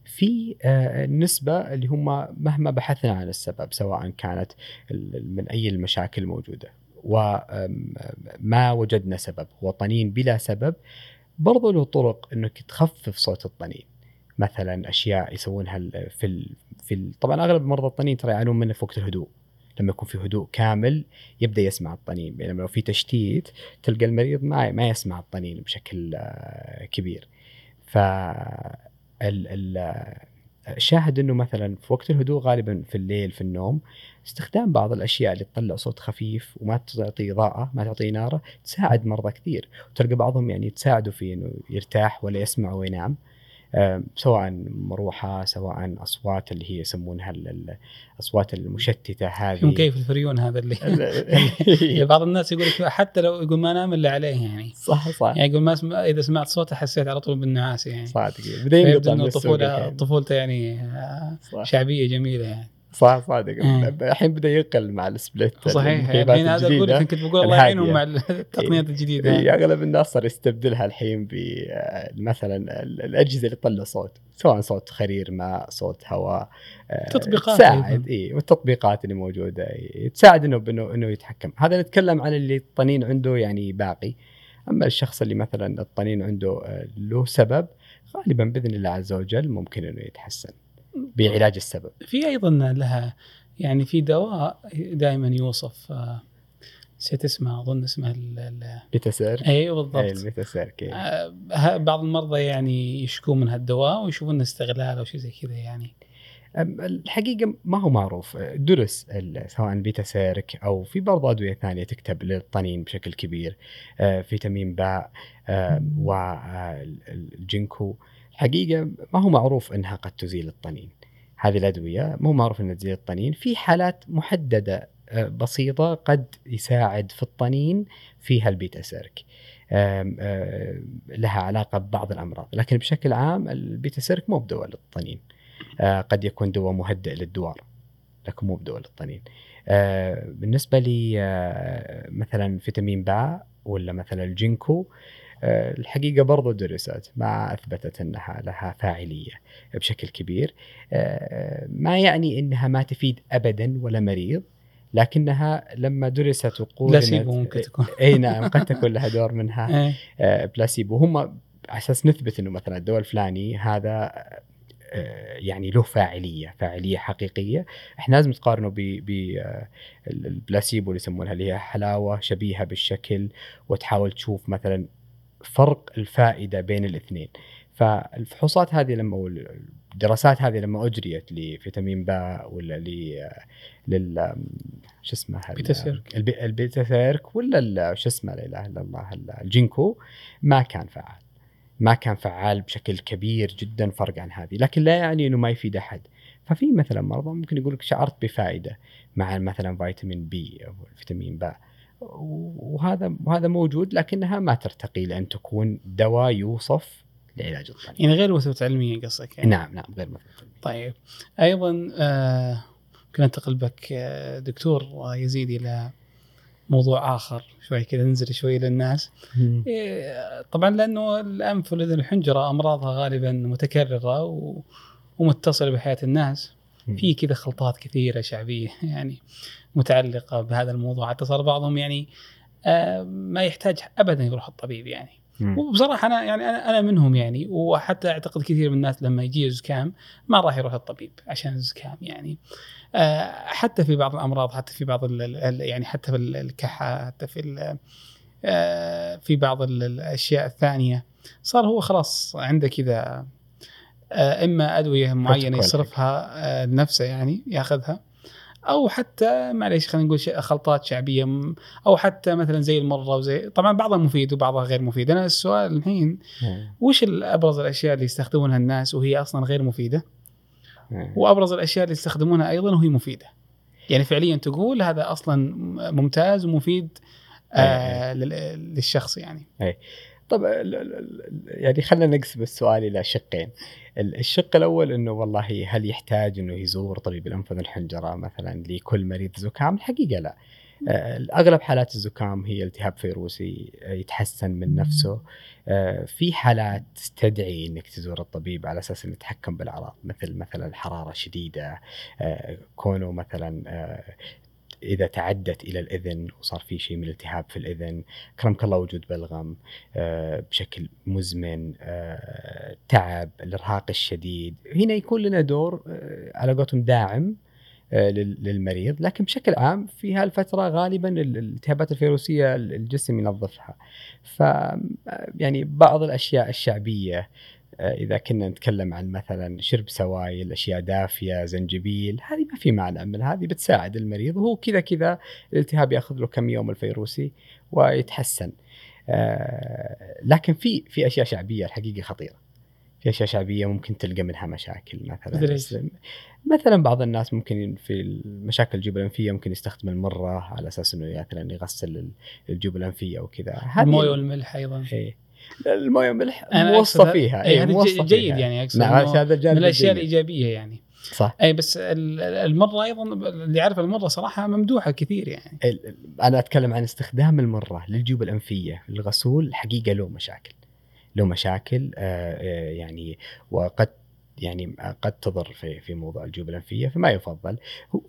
في آه، النسبة اللي هم مهما بحثنا عن السبب سواء كانت من أي المشاكل الموجودة وما وجدنا سبب هو طنين بلا سبب. برضو له طرق إنك تخفف صوت الطنين. مثلا أشياء يسوونها في ال... في ال... طبعا أغلب مرضى الطنين ترى يعانون منه في وقت الهدوء. لما يكون في هدوء كامل يبدأ يسمع الطنين بينما لو في تشتيت تلقى المريض ما ما يسمع الطنين بشكل آه، كبير. ف ال... ال... آه، شاهد إنه مثلا في وقت الهدوء غالبا في الليل في النوم استخدام بعض الأشياء اللي تطلع صوت خفيف وما تعطي اضاءه ما تعطي نارة تساعد مرضى كثير. وتلقى بعضهم يعني تساعده في إنه يرتاح ولا يسمع وينام. سواء مروحة سواء أصوات اللي هي يسمونها ال- ال- الأصوات المشتتة هذه. مكيف الفريون هذا اللي يعني بعض الناس يقول لك حتى لو يقول ما نام إلا عليه يعني. صح صح. يعني يقول ما اسمع إذا سمعت صوته حسيت على طول بالنعاس يعني. صادق. بدا ينقطع من الحين. طفولته يعني آه، صح. شعبية جميلة يعني. صح صادق مم. الحين بدأ يقل مع ال split صحيح المكيفات الحين هذا أقول. كنت بقول الله يعينهم مع. التقنيات الجديدة إيه، أغلب الناس صار يستبدلها الحين ب آه، مثلا ال- الأجهزة اللي تطلع صوت سواء صوت خرير ماء صوت هواء آه، تطبيقات تساعد. اي والتطبيقات اللي موجودة إيه، تساعد إنه إنه إنه يتحكم هذا نتكلم عن اللي الطنين عنده يعني باقي أما الشخص اللي مثلا الطنين عنده آه، له سبب غالبا بإذن الله عز وجل ممكن إنه يتحسن بعلاج السبب. في أيضا لها يعني في دواء دائما يوصف آه، نسيت اسمها أظن اسمها ال- ال- Betaserc أيوه اي بالضبط إيه. آه، بعض المرضى يعني يشكون من هالدواء ويشوفون استغلال أو شيء زي كذا يعني. الحقيقة ما هو معروف. درس سواء Betaserc أو في برضه أدوية ثانية تكتب للطنين بشكل كبير آه، فيتامين باء والجينكو الحقيقة ما هو معروف إنها قد تزيل الطنين. هذه الأدوية مو معروف إنها تزيل الطنين في حالات محددة آه، بسيطة قد يساعد في الطنين فيها ال Betaserc. آه، لها علاقة ببعض الأمراض لكن بشكل عام ال Betaserc مو بدواء للطنين. آه، قد يكون دواء مهدئ للدوار لكن مو بدواء للطنين. بالنسبة لي مثلا فيتامين باء ولا مثلا الجينكو الحقيقة برضو درست ما أثبتت أنها لها فاعلية بشكل كبير. آه، ما يعني أنها ما تفيد ابدا ولا مريض لكنها لما درست وقورنت بلاسيبو ممكن تكون. إي نعم قد تكون لها دور منها. آه، بلاسيبو. هم على أساس نثبت إنه مثلا الدواء الفلاني هذا آه، يعني له فاعلية فاعلية حقيقية. إحنا لازم نقارنه ب ب آه، ال- البلاسيبو اللي يسمونها اللي هي حلاوة شبيهة بالشكل وتحاول تشوف مثلا فرق الفائدة بين الاثنين. فالفحوصات هذه لما الدراسات هذه لما أجريت لفيتامين باء ولا ل لل شو اسمه ال Betaserc ولا شو اسمه لا إله إلا الله ال- الجينكو ما كان فعال. ما كان فعال بشكل كبير جدا فرق عن هذه. لكن لا يعني إنه ما يفيد أحد. ففي مثلا مرضى ممكن يقول لك شعرت بفائدة مع مثلا فيتامين B أو فيتامين باء وهذا وهذا موجود لكنها ما ترتقي لأن تكون دواء يوصف لعلاج الطنين يعني غير وثبت علميا قصدك يعني. نعم نعم غير مثبت طيب. أيضا آه، ممكن أنتقل بك آه، دكتور يزيد إلى موضوع آخر شوي كذا ننزل شوي للناس إيه، طبعا لأنه الأنف والإذن الحنجره أمراضها غالبا متكررة و... ومتصلة بحياة الناس. في كذا خلطات كثيرة شعبية يعني متعلقة بهذا الموضوع. حتى صار بعضهم يعني آه، ما يحتاج ابدا يروح الطبيب يعني. وبصراحة أنا يعني أنا أنا منهم يعني. وحتى أعتقد كثير من الناس لما يجي زكام ما راح يروح الطبيب عشان الزكام يعني. آه، حتى في بعض الأمراض حتى في بعض يعني حتى في ال- الكحة حتى في آه، في بعض ال- الأشياء الثانية. صار هو خلاص عنده كذا إما أدوية معينة. يصرفها آه، لنفسه يعني ياخذها أو حتى معليش خلينا نقول شيء- خلطات شعبية أو حتى مثلا زي المرة وزي طبعا بعضها مفيد وبعضها غير مفيد أنا السؤال الحين. وش أبرز الأشياء اللي يستخدمونها الناس وهي أصلا غير مفيدة. وأبرز الأشياء اللي يستخدمونها أيضا وهي مفيدة يعني فعليا تقول هذا أصلا ممتاز ومفيد آه لل- للشخص يعني طب ال- يعني خلينا نقسم السؤال إلى شقين. ال- الشق الأول إنه والله هل يحتاج إنه يزور طبيب الأنف واذن الحنجره مثلا لكل مريض زكام؟ الحقيقة لا. آه، اغلب حالات الزكام هي التهاب فيروسي آه، يتحسن من نفسه. آه، في حالات تستدعي إنك تزور الطبيب على أساس إنه يتحكم بالأعراض مثل مثلا الحراره شديدة كونه مثلا إذا تعدت إلى الإذن وصار في شيء من الالتهاب في الإذن كرمك الله وجود بلغم آه، بشكل مزمن آه، تعب الإرهاق الشديد. هنا يكون لنا دور آه، على قولتهم داعم لل- للمريض لكن بشكل عام في هالفترة غالبا ال- الالتهابات الفيروسية الجسم ينظفها. ف يعني بعض الأشياء الشعبية إذا كنا نتكلم عن مثلا شرب سوائل أشياء دافية زنجبيل هذه ما في معنى من هذه بتساعد المريض وهو كذا كذا الالتهاب يأخذ له كم يوم الفيروسي ويتحسن. آه، لكن في في أشياء شعبية الحقيقة خطيرة. في أشياء شعبية ممكن تلقى منها مشاكل مثلا؟ مثلا بعض الناس ممكن في المشاكل الجيوب الانفيه ممكن يستخدم المرة على أساس إنه مثلا يغسل الجيوب الانفيه وكذا. الموية والملح أيضا. إيه. المويه أنا موصى فيها. اي إيه موصى جي- جيد فيها. يعني أقصد نعم هذا الجانب من الأشياء. الإيجابية يعني. صح. اي بس ال- المرة أيضا اللي عارف المرة صراحة ممدوحة كثير يعني. أنا أتكلم عن استخدام المرة للجيوب الأنفية. للغسول الحقيقة له مشاكل. له مشاكل آه، آه، يعني وقد يعني قد تضر في في موضوع الجيوب الأنفية فما يفضل.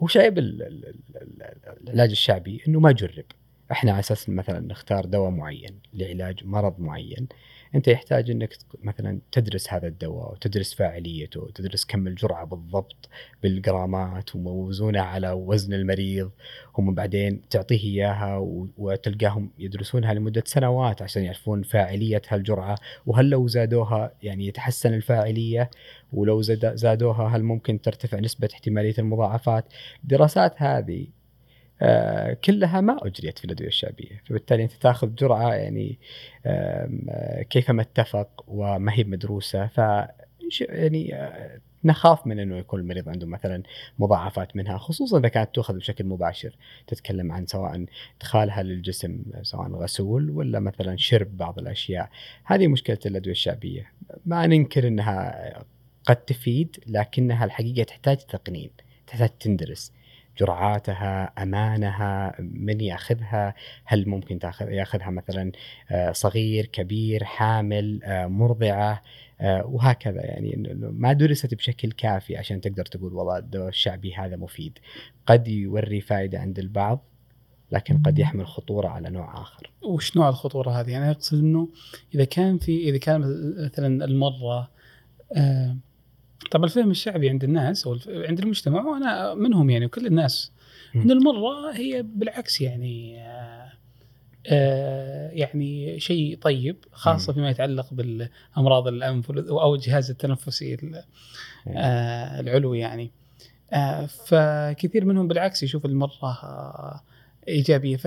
هو شايب ال- ال- ال- ال- العلاج الشعبي إنه ما جرب إحنا على أساس مثلا نختار دواء معين لعلاج مرض معين أنت يحتاج إنك مثلا تدرس هذا الدواء وتدرس فاعليته وتدرس كم الجرعة بالضبط بالجرامات وموزونها على وزن المريض. هم بعدين تعطيه إياها وتلقاهم يدرسونها لمدة سنوات عشان يعرفون فاعلية هالجرعة وهل لو زادوها يعني يتحسن الفاعلية ولو زادوها هل ممكن ترتفع نسبة احتمالية المضاعفات. الدراسات هذه كلها ما أجريت في الأدوية الشعبية. فبالتالي أنت تأخذ جرعة يعني آه، كيفما اتفق وما هي مدروسة. ف يعني آه، نخاف من إنه يكون المريض عنده مثلا مضاعفات منها خصوصا إذا كانت تؤخذ بشكل مباشر. تتكلم عن سواء إدخالها للجسم سواء غسول ولا مثلا شرب بعض الأشياء. هذه مشكلة الأدوية الشعبية. ما ننكر إنها قد تفيد لكنها الحقيقة تحتاج تقنين تحتاج تندرس. جرعاتها أمانها من ياخذها هل ممكن تاخذ ياخذها مثلا آه، صغير كبير حامل آه، مرضعة آه، وهكذا يعني ما درست بشكل كافي عشان تقدر تقول والله الدواء الشعبي هذا مفيد قد يوري فائدة عند البعض لكن قد يحمل خطورة على نوع آخر. وش نوع الخطورة هذه؟ يعني أقصد إنه إذا كان في إذا كان مثلا المره آه طبعا الفهم الشعبي عند الناس أو عند المجتمع وأنا منهم يعني وكل الناس. إن المره هي بالعكس يعني آه آه يعني شيء طيب خاصة فيما يتعلق بالأمراض الأنف أو الجهاز التنفسي آه العلوي يعني. آه فكثير منهم بالعكس يشوف المره آه إيجابية. ف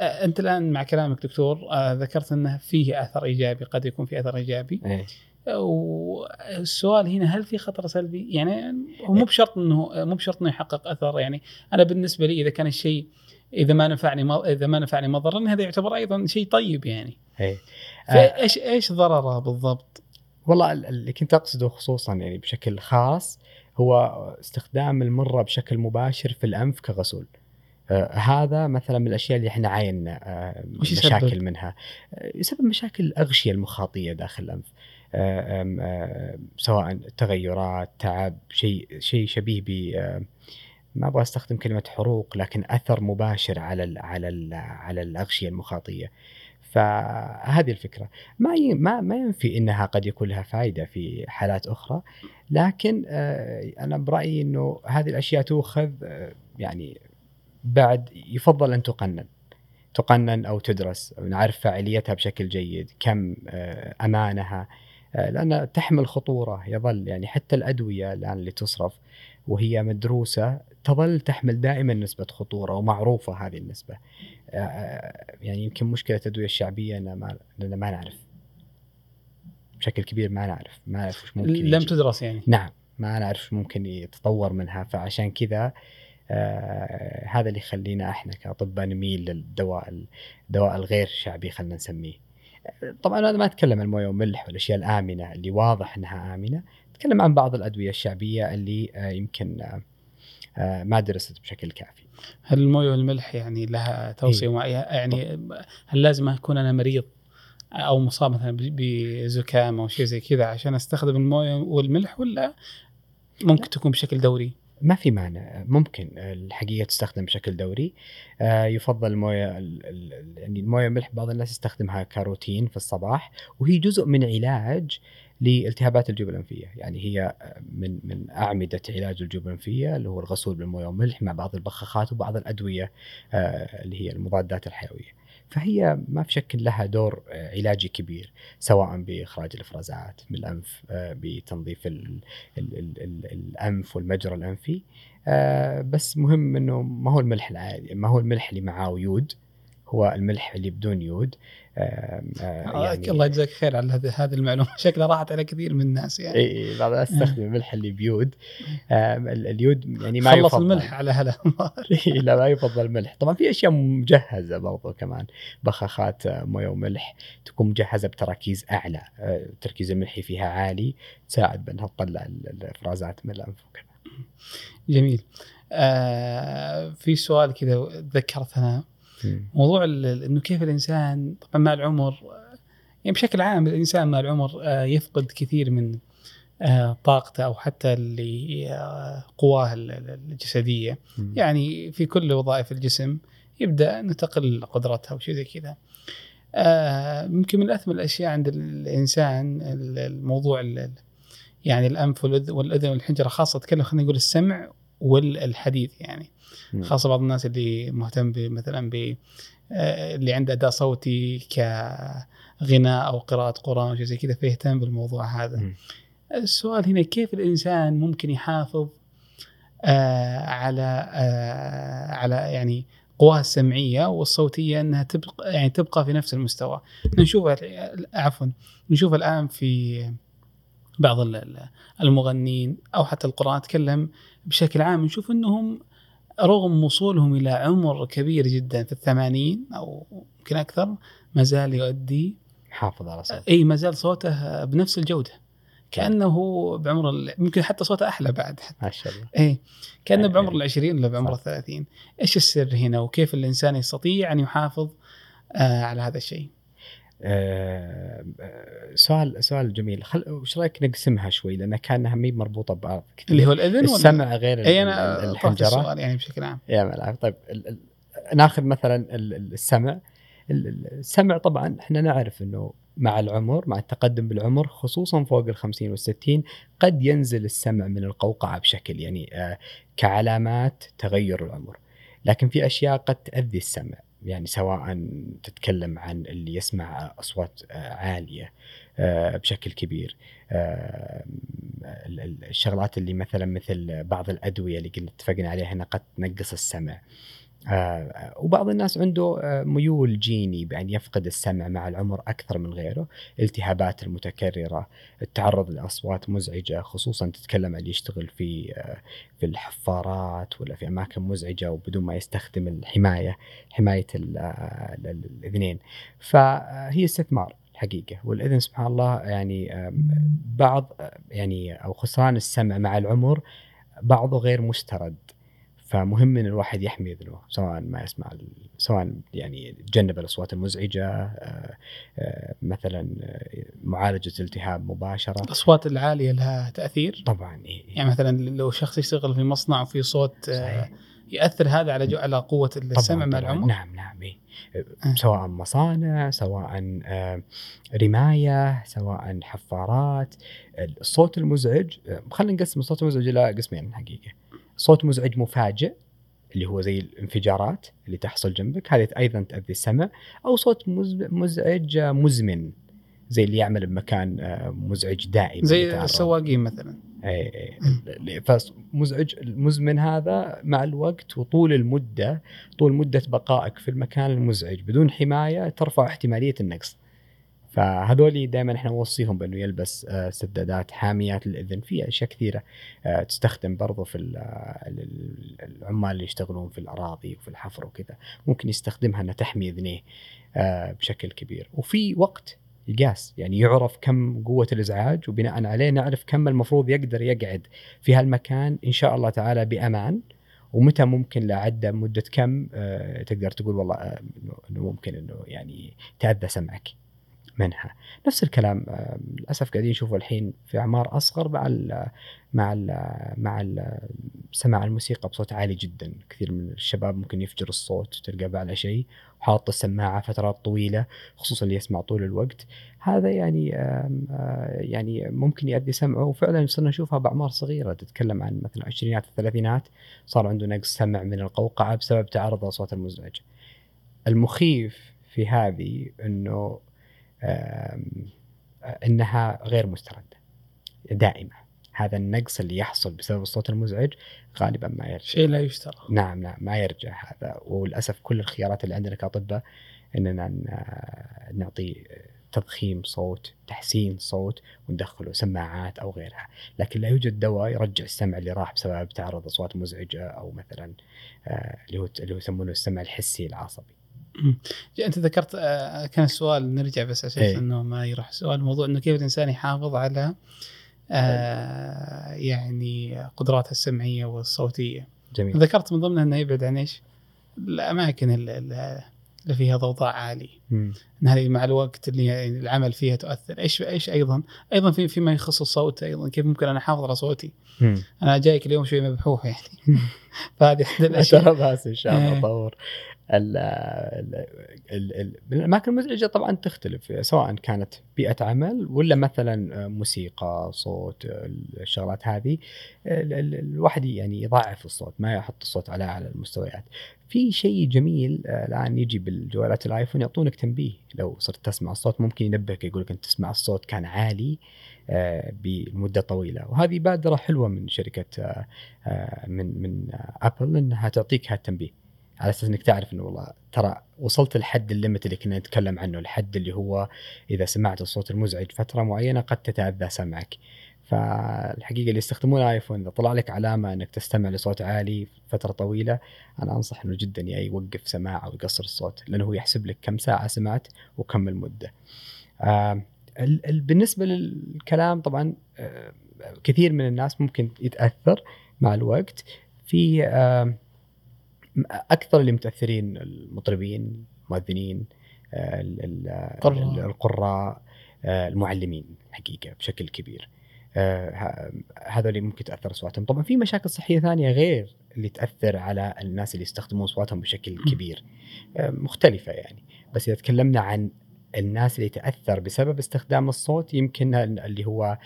آه، أنت الآن مع كلامك دكتور ذكرت أنه فيه اثر إيجابي قد يكون في اثر إيجابي. إيه. والسؤال هنا هل في خطر سلبي؟ يعني هو مو بشرط إنه مو بشرط إنه يحقق أثر يعني أنا بالنسبة لي إذا كان الشيء إذا ما نفعني إذا ما نفعني مضرا هذا يعتبر أيضا شيء طيب يعني. اي فايش إيش ضرره بالضبط؟ والله اللي كنت أقصده خصوصا يعني بشكل خاص هو استخدام المرة بشكل مباشر في الأنف كغسول. آه هذا مثلا من الأشياء اللي إحنا عاينا آه مشاكل؟ منها آه يسبب مشاكل الاغشيه المخاطية داخل الأنف آه، آه، سواء تغيرات تعب شيء شيء شبيه ب ما أبغى أستخدم كلمة حروق لكن أثر مباشر على ال على ال على الأغشية المخاطية. فهذه الفكرة. ما ما ما ينفي إنها قد يكون لها فائده في حالات أخرى لكن آه، أنا برأيي إنه هذه الأشياء تؤخذ يعني بعد يفضل أن تقنن. تقنن أو تدرس. نعرف فاعليتها بشكل جيد كم أمانها. آه، لأنها تحمل خطورة يظل يعني حتى الأدوية الآن اللي تصرف وهي مدروسة تظل تحمل دائما نسبة خطورة ومعروفة هذه النسبة. آه، آه، يعني يمكن مشكلة الأدوية الشعبية أننا ما, أننا ما نعرف. بشكل كبير ما نعرف ما نعرف وش ممكن لم تدرس يعني. نعم ما نعرف وش ممكن يتطور منها. فعشان كذا آه هذا اللي يخلينا إحنا كأطباء نميل للدواء الدواء الغير شعبي خلينا نسميه. طبعا أنا ما أتكلم عن الموية والملح والأشياء الآمنة اللي واضح إنها آمنة. أتكلم عن بعض الأدوية الشعبية اللي آه، يمكن آه، آه، ما درست بشكل كافي. هل الموية والملح يعني لها توصية إيه؟ معينة؟ يعني هل لازم أكون أنا مريض أو مصاب مثلا بزكام أو شيء زي كذا عشان أستخدم الموية والملح ولا ممكن تكون بشكل دوري؟ ما في مانع. ممكن الحقيقة تستخدم بشكل دوري. آه، يفضل الموية يعني الموية الملح بعض الناس يستخدمها كروتين في الصباح وهي جزء من علاج لالتهابات الجيوب الانفيه يعني هي من من أعمدة علاج الجيوب الانفيه اللي هو الغسول بالموية والملح مع بعض البخاخات وبعض الأدوية آه، اللي هي المضادات الحيوية. فهي ما في شك لها دور آه، علاجي كبير سواء بإخراج الإفرازات من الانف آه، بتنظيف ال ال ال ال الأنف والمجرى الأنفي. آه، بس مهم إنه ما هو الملح العادي ما هو الملح اللي معاه يود هو الملح اللي بدون يود. يعني الله يجزاك خير على هذه المعلومة. شكلها راحت على كثير من الناس يعني. إي بعض الناس تستخدم الملح اللي بيود. آه اليود يعني ما خلص يفضل. الملح على هلا لا ما يفضل الملح. طبعا في أشياء مجهزة برضو كمان. بخاخات آه، موية وملح تكون مجهزة بتراكيز أعلى. آه، التركيز الملحي فيها عالي تساعد بأنها تطلع الإفرازات من الأنف وكذا. جميل. آه في سؤال كذا ذكرت أنا. موضوع إنه كيف الإنسان طبعا مع العمر يعني بشكل عام الإنسان مع العمر آه، يفقد كثير من آه، طاقته أو حتى اللي آه، قواه الجسدية. يعني في كل وظائف الجسم يبدأ إنه تقل قدرتها وشيء زي كذا. يمكن من اثمن الأشياء عند الإنسان الموضوع يعني الأنف والأذن والحنجرة خاصة اتكلم خلينا نقول السمع والحديث يعني خاصة بعض الناس اللي مهتم مثلا ب آه، اللي عنده اداء صوتي كغناء أو قراءة قرآن أو شيء زي كذا فيهتم بالموضوع هذا. م. السؤال هنا كيف الإنسان ممكن يحافظ آه على آه على يعني قواها السمعية والصوتية إنها تبقى يعني تبقى في نفس المستوى. نشوف عفوا نشوف الآن في بعض المغنين أو حتى القران اتكلم بشكل عام نشوف إنهم رغم وصولهم إلى عمر كبير جدا في الثمانين أو يمكن أكثر ما زال يؤدي حافظ على صوته. إي ما زال صوته بنفس الجودة. كأنه بعمر يمكن حتى صوته أحلى بعد. حتى ما شاء الله. إي كأنه بعمر العشرين ولا بعمر الثلاثين. إيش السر هنا وكيف الإنسان يستطيع أن يحافظ آه على هذا الشيء؟ آه سؤال سؤال جميل. خل وش رأيك نقسمها شوي؟ لأن كأنها مي مربوطة ببعض اللي هو الأذن السمع ولا؟ غير أي أنا الحنجرة. السؤال يعني بشكل عام. يا ملعب. طيب ناخذ مثلا السمع. السمع طبعا إحنا نعرف إنه مع العمر مع التقدم بالعمر خصوصا فوق ال 50 وال 60 قد ينزل السمع من القوقعة بشكل يعني آه كعلامات تغير العمر. لكن في أشياء قد تاذي السمع. يعني سواء تتكلم عن اللي يسمع أصوات آه، عالية آه، بشكل كبير. آه، الشغلات اللي مثلا مثل بعض الأدوية اللي اتفقنا عليها إنها قد تنقص السمع. آه وبعض الناس عنده آه ميول جيني بأن يفقد السمع مع العمر أكثر من غيره. التهابات المتكررة التعرض لأصوات مزعجة خصوصا تتكلم اللي يشتغل في آه في الحفارات ولا في أماكن مزعجة وبدون ما يستخدم الحماية حماية الأذنين فهي استثمار حقيقة. والإذن سبحان الله يعني بعض يعني أو خسران السمع مع العمر بعضه غير مسترد. فمهم إن الواحد يحمي إذنه سواء ما يسمع سواء يعني يتجنب الأصوات المزعجة آه، آه، مثلا آه، معالجة التهاب مباشرة الأصوات العالية لها تأثير؟ طبعا إيه. يعني مثلا لو شخص يشتغل في مصنع وفي صوت صحيح. يأثر هذا على على قوة السمع مع العمر؟ نعم نعم إيه. سواء مصانع سواء رماية سواء حفارات الصوت المزعج خلينا نقسم الصوت المزعج إلى قسمين حقيقة صوت مزعج مفاجئ اللي هو زي الانفجارات اللي تحصل جنبك. هذه أيضا تاذي السمع. أو صوت مزعج مزمن زي اللي يعمل بمكان آه، مزعج دائم. زي السواقين مثلا. اي اي فمزعج المزمن هذا مع الوقت وطول المدة طول مدة بقائك في المكان المزعج بدون حماية ترفع احتمالية النقص. فهذول دائما إحنا نوصيهم بأنه يلبس آه، سدادات حاميات للإذن. في أشياء كثيرة آه، تستخدم برضو في العمال اللي يشتغلون في الأراضي وفي الحفر وكذا. ممكن يستخدمها إنها تحمي إذنيه آه، بشكل كبير. وفي وقت يقاس يعني يعرف كم قوة الإزعاج وبناء عليه نعرف كم المفروض يقدر يقعد في هالمكان إن شاء الله تعالى بأمان. ومتى ممكن لعدة مدة كم تقدر تقول والله إنه ممكن إنه يعني تأذى سمعك. منها. نفس الكلام آه، للأسف قاعدين نشوفه الحين في أعمار أصغر مع ال مع ال مع ال سماع الموسيقى بصوت عالي جدا. كثير من الشباب ممكن يفجر الصوت تلقى على شيء وحاط السماعة فترات طويلة خصوصا اللي يسمع طول الوقت. هذا يعني آه، يعني ممكن يؤدي سمعه. وفعلا صرنا نشوفها بأعمار صغيرة تتكلم عن مثلا العشرينات الثلاثينات صار عنده نقص سمع من القوقعة بسبب تعرض الاصوات المزعجه. المخيف في هذه إنه إنها غير مستردة. دائمه هذا النقص اللي يحصل بسبب الصوت المزعج غالبا ما يرجع. شيء لا يشترى. نعم نعم ما يرجع هذا. وللأسف كل الخيارات اللي عندنا كأطباء إننا نعطي تضخيم صوت تحسين صوت وندخله سماعات أو غيرها. لكن لا يوجد دواء يرجع السمع اللي راح بسبب تعرض أصوات مزعجة أو مثلا آه، اللي هو اللي يسمونه السمع الحسي العصبي. انت ذكرت آه، كان السؤال نرجع بس أساس إيه. انه ما يروح السؤال الموضوع إنه كيف الإنسان يحافظ على آه يعني قدراته السمعية والصوتية. جميل. ذكرت من ضمنها إنه يبعد عن إيش؟ الأماكن اللي فيها ضوضاء عالي مم. إن هذه مع الوقت اللي يعني العمل فيها تؤثر. إيش إيش أيضا؟ أيضا في فيما يخص الصوت أيضا. كيف ممكن أنا أحافظ على صوتي؟ مم. أنا جايك اليوم شوي مبحوح يعني. فهذه أحد الأشياء. بس إن شاء الله إيه. اطور ال- ال- ال- ال- الأماكن المزعجة طبعا تختلف سواء كانت بيئة عمل ولا مثلا موسيقى صوت الشغلات هذه. ال- ال- الواحد يعني يضاعف الصوت ما يحط الصوت على أعلى المستويات. في شيء جميل آه، الآن يجي بالجوالات الآيفون يعطونك تنبيه. لو صرت تسمع الصوت ممكن ينبهك يقول لك أنت تسمع الصوت كان عالي آه، بمدة طويلة. وهذه بادرة حلوة من شركة آه، من من Apple إنها تعطيك هالتنبيه. على أساس إنك تعرف إنه والله ترى وصلت الحد ال limit اللي كنا نتكلم عنه الحد اللي هو إذا سمعت الصوت المزعج فترة معينة قد تتأذى سمعك فالحقيقة اللي يستخدمون iPhone إذا طلع لك علامة إنك تستمع لصوت عالي فترة طويلة أنا أنصح إنه جدا يا يوقف سماع أو يقصر الصوت لأنه هو يحسب لك كم ساعة سمعت وكم المدة. آه ال- ال- بالنسبة للكلام طبعا آه كثير من الناس ممكن يتأثر مع الوقت في آه أكثر اللي متأثرين المطربين المؤذنين ال- ال- قراء. ال- القراء آه، المعلمين حقيقة بشكل كبير. آه، هذا اللي ممكن تأثر أصواتهم. طبعا في مشاكل صحية ثانية غير اللي تأثر على الناس اللي يستخدمون أصواتهم بشكل كبير. آه، مختلفة يعني. بس إذا تكلمنا عن الناس اللي تأثر بسبب استخدام الصوت يمكن اللي هو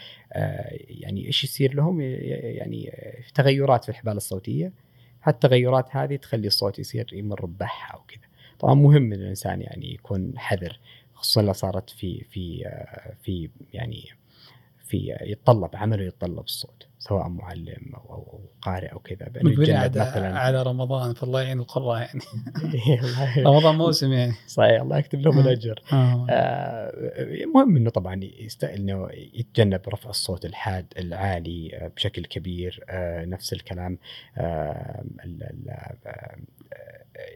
يعني إيش يصير لهم؟ يعني تغيرات في الحبال الصوتية. هالتغيرات هذه تخلي الصوت يصير يمر ببحة وكذا طبعا مهم إن الإنسان يعني يكون حذر خصوصا لو صارت في في آه، في يعني في يتطلب عمله يتطلب الصوت سواء معلم أو أو قارئ أو كذا يتجنب على, رمضان فالله يعين القراء يعني الله- رمضان موسم يعني صحيح الله يكتب لهم آه. الأجر آه. آه، مهم إنه طبعا يست... إنه يتجنب رفع الصوت الحاد العالي بشكل كبير نفس الكلام ال- ال-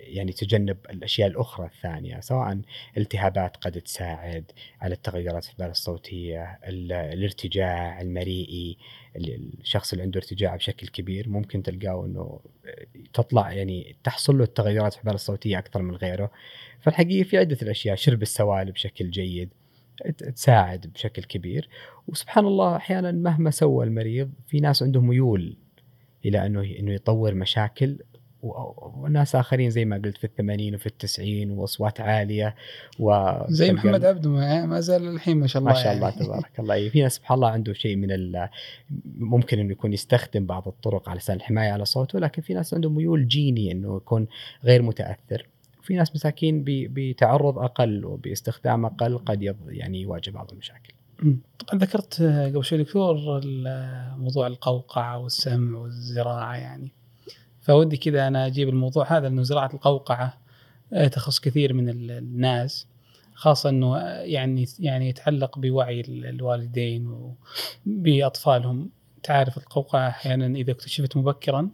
يعني تجنب الأشياء الأخرى الثانية سواء التهابات قد تساعد على التغيرات في الحبال الصوتية ال- الارتجاع المريئي ال- الشخص اللي عنده ارتجاع بشكل كبير ممكن تلقاه إنه تطلع يعني تحصل له التغيرات في الحبال الصوتية أكثر من غيره. فالحقيقة في عدة الأشياء شرب السوائل بشكل جيد تساعد بشكل كبير. وسبحان الله أحيانا مهما سوى المريض في ناس عندهم ميول إلى إنه إنه يطور مشاكل وناس آخرين زي ما قلت في الثمانين وفي التسعين وأصوات عالية و زي محمد عبده ما ما زال الحين ما شاء الله ما شاء الله يعني. تبارك الله. في ناس سبحان الله عنده شيء من ال ممكن إنه يكون يستخدم بعض الطرق على أساس الحماية على صوته لكن في ناس عنده ميول جيني إنه يكون غير متأثر. في ناس مساكين بتعرض أقل وباستخدام أقل قد يض- يعني يواجه بعض المشاكل. طبعا ذكرت قبل شوي دكتور موضوع القوقعة والسمع والزراعة يعني. فودي كذا أنا أجيب الموضوع هذا انه زراعة القوقعة آه، تخص كثير من ال- الناس خاصة إنه آه، يعني يعني يتعلق بوعي ال- الوالدين وباطفالهم تعرف القوقعة أحيانا إذا اكتشفت مبكرا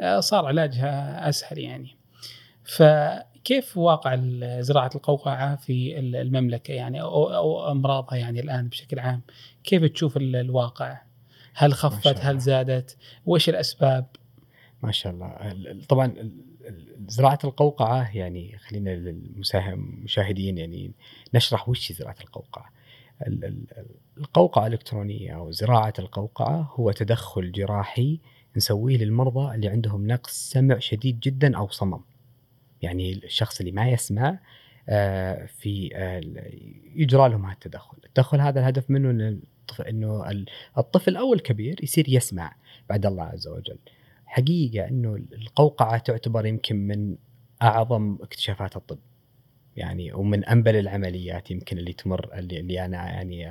آه، صار علاجها أسهل يعني. فكيف واقع زراعة القوقعة في ال- المملكة يعني أو, أو أمراضها يعني الآن بشكل عام؟ كيف تشوف ال- الواقع؟ هل خفت. هل زادت؟ وإيش الأسباب؟ ما شاء الله. ال- ال- طبعا زراعة القوقعة يعني خلينا للمساهم المشاهدين يعني نشرح وش زراعة القوقعة. ال- ال- القوقعة الإلكترونية أو زراعة القوقعة هو تدخل جراحي نسويه للمرضى اللي عندهم نقص سمع شديد جدا أو صمم. يعني الشخص اللي ما يسمع آه، في آه، يجرى لهم هذا التدخل. التدخل هذا الهدف منه إنه ال- الطفل أو الكبير يصير يسمع بعد الله عز وجل. حقيقة إنه القوقعة تعتبر يمكن من أعظم اكتشافات الطب. يعني ومن أنبل العمليات يمكن اللي تمر اللي, اللي أنا يعني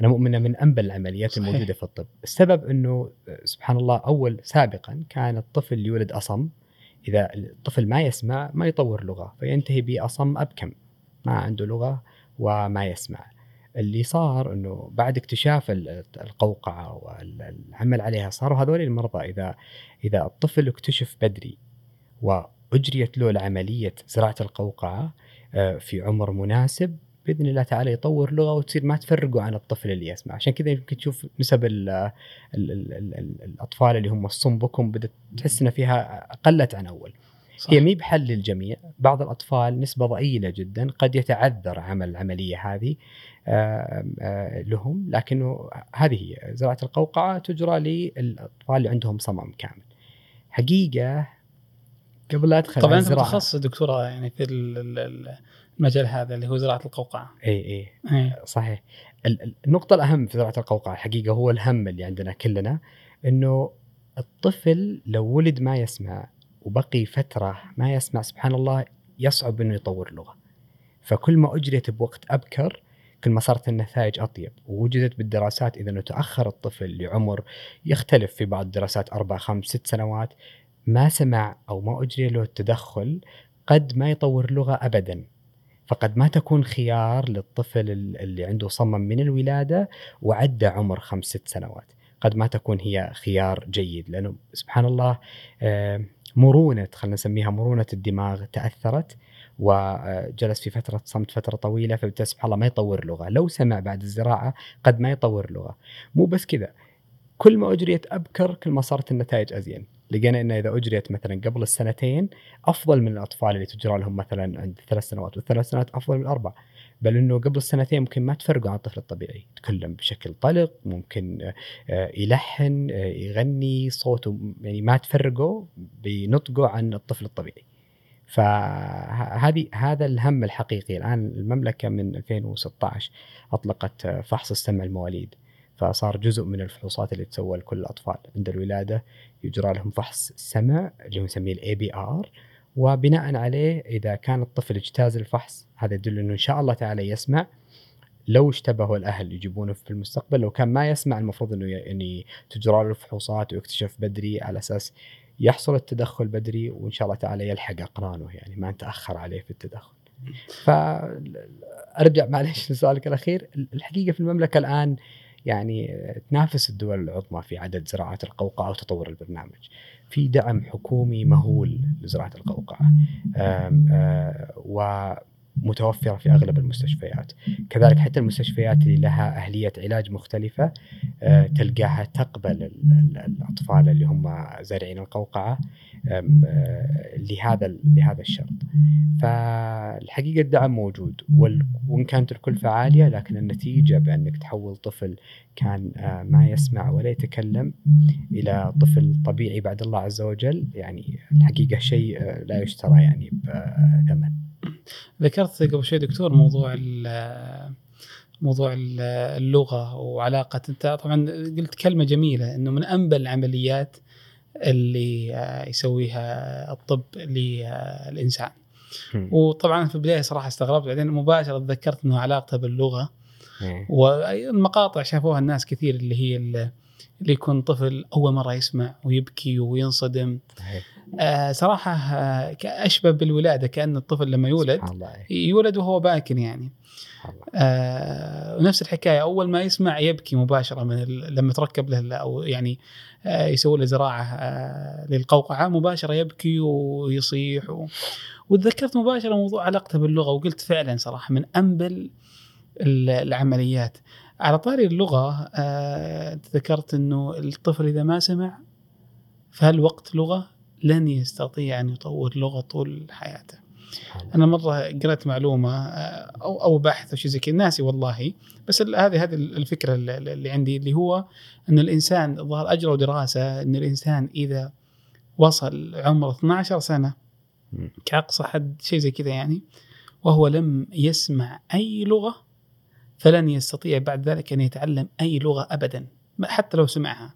أنا مؤمن من أنبل العمليات صحيح. الموجودة في الطب. السبب إنه سبحان الله أول سابقا كان الطفل يولد أصم. إذا الطفل ما يسمع ما يطور لغة فينتهي بأصم أبكم. ما عنده لغة وما يسمع. اللي صار إنه بعد اكتشاف ال- القوقعة والعمل عليها صاروا هذول المرضى إذا إذا الطفل اكتشف بدري وأجريت له العملية زراعة القوقعة آه، في عمر مناسب بإذن الله تعالى يطور لغة وتصير ما تفرقوا عن الطفل اللي يسمع عشان كذا يمكن تشوف نسب ال ال ال ال ال الأطفال اللي هم الصم بكم بدات تحس ان فيها قلت عن أول صح. هي مي بحل للجميع بعض الأطفال نسبة ضئيلة جدا قد يتعذر عمل العملية هذه لهم. لكنه هذه هي. زراعة القوقعة تجرى للأطفال اللي عندهم صمم كامل. حقيقة قبل لا أدخل طبعا أنت متخصص دكتورة يعني في ال- ال- ال- المجال هذا اللي هو زراعة القوقعة. إي إي. إيه. صحيح. ال- ال- النقطة الأهم في زراعة القوقعة الحقيقة هو الهم اللي عندنا كلنا إنه الطفل لو ولد ما يسمع وبقي فترة ما يسمع سبحان الله يصعب إنه يطور لغة. فكل ما أجريت بوقت أبكر كل ما صارت النتائج أطيب. ووجدت بالدراسات إذا إنه تأخر الطفل لعمر يختلف في بعض الدراسات أربع خمس ست سنوات ما سمع أو ما أجري له التدخل قد ما يطور لغة أبدا. فقد ما تكون خيار للطفل ال- اللي عنده صمم من الولادة وعدى عمر خمس ست سنوات. قد ما تكون هي خيار جيد لأنه سبحان الله آه، مرونة خلينا نسميها مرونة الدماغ تأثرت. وجلس في فترة صمت فترة طويلة فبالتالي سبحان الله ما يطور لغة. لو سمع بعد الزراعة قد ما يطور لغة. مو بس كذا. كل ما أجريت أبكر كل ما صارت النتائج أزين. لقينا أنه إذا أجريت مثلا قبل السنتين أفضل من الأطفال اللي تجرى لهم مثلا عند ثلاث سنوات والثلاث سنوات أفضل من الأربع. بل أنه قبل السنتين ممكن ما تفرقوا عن الطفل الطبيعي. يتكلم بشكل طلق ممكن آه، يلحن آه، يغني صوته يعني ما تفرقوا بنطقه عن الطفل الطبيعي. فهذه هذا الهم الحقيقي. الآن المملكة من 2016 أطلقت فحص السمع المواليد فصار جزء من الفحوصات اللي تسوى لكل الأطفال. عند الولادة يجرى لهم فحص سمع اللي هو نسميه ال ABR وبناء عليه إذا كان الطفل اجتاز الفحص هذا يدل إنه إن شاء الله تعالى يسمع. لو اشتبهوا الأهل يجيبونه في المستقبل لو كان ما يسمع المفروض إنه يعني تجرى له الفحوصات ويكتشف بدري على أساس يحصل التدخل بدري وإن شاء الله تعالى يلحق أقرانه يعني ما نتأخر عليه في التدخل. فارجع معلش لسؤالك الأخير الحقيقة في المملكة الآن يعني تنافس الدول العظمى في عدد زراعة القوقعة وتطور البرنامج. في دعم حكومي مهول لزراعة القوقعة. آم، آه، ومتوفره في أغلب المستشفيات. كذلك حتى المستشفيات اللي لها أهلية علاج مختلفة آه، تلقاها تقبل ال- ال- الأطفال اللي هم زارعين القوقعة آم، آه، لهذا لهذا الشرط. فالحقيقة الدعم موجود وإن كانت الكلفه عاليه لكن النتيجة بأنك تحول طفل كان آه، ما يسمع ولا يتكلم إلى طفل طبيعي بعد الله عز وجل يعني الحقيقة شيء لا يشترى يعني بثمن. ذكرت قبل شوي دكتور موضوع ال- موضوع ال- اللغة وعلاقة. أنت طبعا قلت كلمة جميلة إنه من أنبل العمليات اللي يسويها الطب للإنسان. وطبعا في البداية صراحة استغربت بعدين مباشرة تذكرت إنه علاقته باللغة. والمقاطع شافوها الناس كثير اللي هي ال- اللي يكون طفل أول مرة يسمع ويبكي وينصدم. آه صراحة آه اشبه بالولادة كأن الطفل لما يولد إيه. يولد وهو باكن يعني. آه ونفس الحكاية أول ما يسمع يبكي مباشرة من. لما تركب له أو يعني آه يسوي له زراعة آه للقوقعة مباشرة يبكي ويصيح و... وتذكرت مباشرة موضوع علاقته باللغة وقلت فعلا صراحة من انبل ال- العمليات على طاري اللغة آه ذكرت إنه الطفل إذا ما سمع فهالوقت لغة لن يستطيع أن يطور لغة طول حياته. أنا مرة قرأت معلومة آه، أو أو بحث أو شيء زي كذا ناسي والله بس هذه هذه الفكرة اللي عندي اللي هو إن الإنسان الظاهر اجروا دراسة إن الإنسان إذا وصل عمره 12 سنة. كأقصى حد شيء زي كذا يعني وهو لم يسمع أي لغة فلن يستطيع بعد ذلك أن يتعلم أي لغة ابدا حتى لو سمعها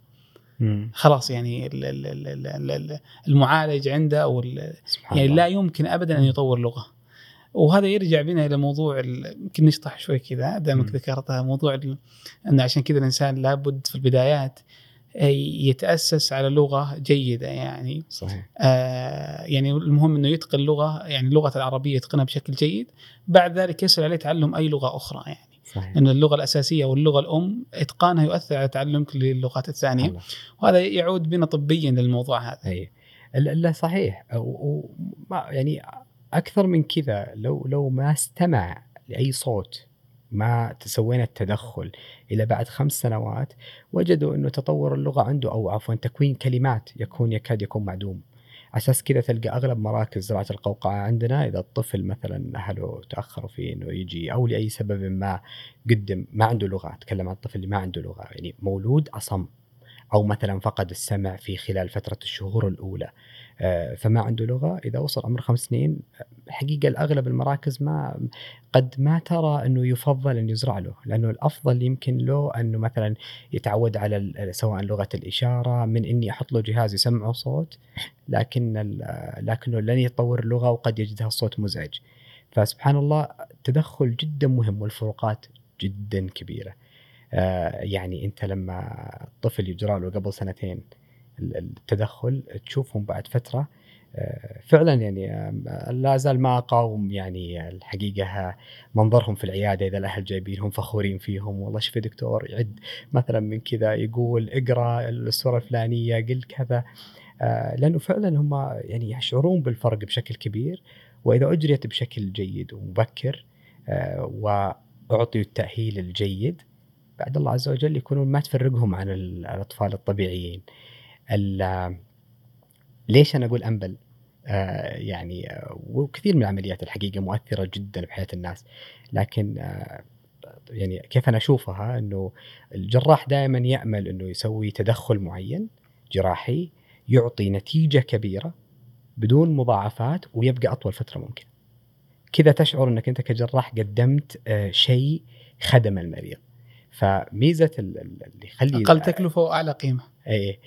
مم. خلاص يعني ال- ال- ال- ال- ال- المعالج عنده أو يعني. لا يمكن ابدا أن يطور لغة وهذا يرجع بنا إلى موضوع يمكن نشطح شوي كذا دامك. ذكرتها موضوع انه عشان كذا الإنسان لابد في البدايات يتأسس على لغة جيدة يعني صحيح آه يعني المهم إنه يتقن لغة يعني اللغة العربية يتقنها بشكل جيد بعد ذلك يسهل عليه تعلم أي لغة أخرى يعني صحيح. لأن اللغة الأساسية واللغة الأم إتقانها يؤثر على تعلمك للغات الثانية. الله. وهذا يعود بنا طبيا للموضوع هذا. أي. لا صحيح. وما يعني أكثر من كذا لو لو ما استمع لأي صوت ما تسوينا التدخل إلى بعد خمس سنوات وجدوا إنه تطور اللغة عنده أو عفوا تكوين كلمات يكون يكاد يكون معدوم. أساس كذا تلقى أغلب مراكز زراعة القوقعة عندنا إذا الطفل مثلا أهله تأخروا فيه إنه يجي أو لأي سبب ما قدم ما عنده لغة أتكلم عن الطفل اللي ما عنده لغة يعني مولود أصم أو مثلا فقد السمع في خلال فترة الشهور الأولى. فما عنده لغة. إذا وصل عمر خمس سنين حقيقة الأغلب المراكز ما قد ما ترى إنه يفضل أن يزرع له. لأنه الأفضل يمكن له أنه مثلا يتعود على سواء لغة الإشارة من إني أحط له جهاز يسمعه صوت لكن لكنه لن يتطور اللغة وقد يجدها الصوت مزعج. فسبحان الله تدخل جدا مهم والفروقات جدا كبيرة. آه، يعني أنت لما الطفل يجرى له قبل سنتين التدخل تشوفهم بعد فترة. آه، فعلا يعني آه، لا زال ما أقاوم يعني الحقيقة منظرهم في العيادة إذا الأهل جايبينهم فخورين فيهم. والله شوف دكتور يعد مثلا من كذا يقول اقرأ الصورة الفلانية قل كذا. لأنه فعلا هم يعني يشعرون بالفرق بشكل كبير. وإذا أجريت بشكل جيد ومبكر وأعطي التأهيل الجيد بعد الله عز وجل يكونون ما تفرقهم عن الأطفال الطبيعيين. ليش أنا أقول انبل؟ آه يعني آه وكثير من العمليات الحقيقة مؤثرة جدا بحياة الناس لكن آه يعني كيف أنا أشوفها إنه الجراح دائما يأمل إنه يسوي تدخل معين جراحي يعطي نتيجة كبيرة بدون مضاعفات ويبقى أطول فترة ممكن. كذا تشعر إنك أنت كجراح قدمت آه شيء خدم المريض. فميزة اللي يخلي أقل تكلفة وأعلى قيمة. اي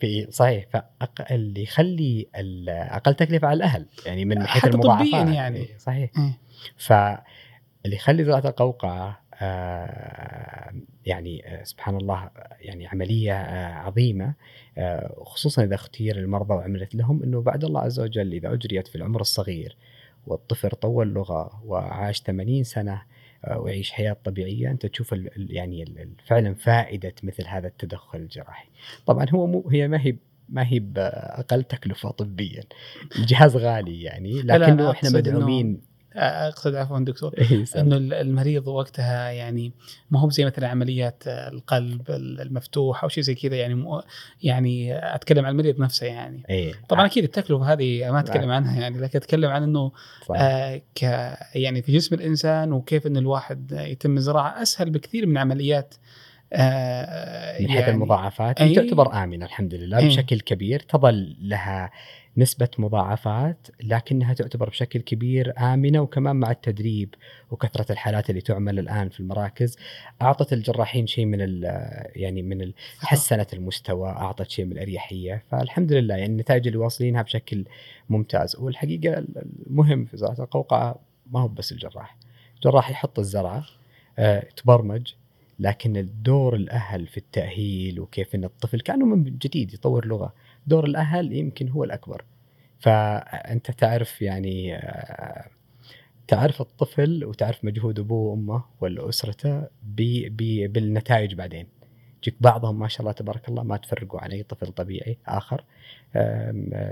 في صحيح. فاللي يخلي أقل تكلفة على الأهل يعني من حيث المضاعفات. يعني. إيه صحيح. إيه. فاللي يخلي زراعة القوقعة آه يعني آه سبحان الله يعني عملية آه عظيمة آه خصوصا إذا اختير المرضى وعملت لهم إنه بعد الله عز وجل إذا أجريت في العمر الصغير والطفل طول لغة وعاش 80 سنة آه، ويعيش حياة طبيعية أنت تشوف يعني فعلا فائدة مثل هذا التدخل الجراحي. طبعا هو مو هي ما هي ما هي باقل تكلفة طبيا. الجهاز غالي يعني لكنه إحنا مدعومين أقصد عفوا دكتور إيه، إنه المريض وقتها يعني ما هو زي مثلا عمليات القلب المفتوح أو شيء زي كذا يعني مو يعني أتكلم عن المريض نفسه يعني. أيه. طبعا أكيد التكلفة هذه ما أتكلم عنها يعني لكن أتكلم عن إنه آه ك يعني في جسم الإنسان وكيف إن الواحد يتم الزراعه أسهل بكثير من عمليات آه من حيث يعني المضاعفات. هي تعتبر آمنة الحمد لله أيه. بشكل كبير تظل لها نسبة مضاعفات لكنها تعتبر بشكل كبير آمنة وكمان مع التدريب وكثرة الحالات اللي تعمل الآن في المراكز. أعطت الجراحين شيء من يعني من حسنت المستوى أعطت شيء من الأريحية. فالحمد لله يعني النتائج اللي واصلينها بشكل ممتاز. والحقيقة المهم في زراعة القوقعة ما هو بس الجراح. الجراح يحط الزرعة آه، تبرمج لكن الدور الأهل في التأهيل وكيف إن الطفل كأنه من جديد يطور لغة. دور الأهل يمكن هو الأكبر. فأنت تعرف يعني آه، تعرف الطفل وتعرف مجهود أبوه وأمه ولا اسرته بي بي بالنتائج بعدين. يجيك بعضهم ما شاء الله تبارك الله ما تفرقوا عن اي طفل طبيعي آخر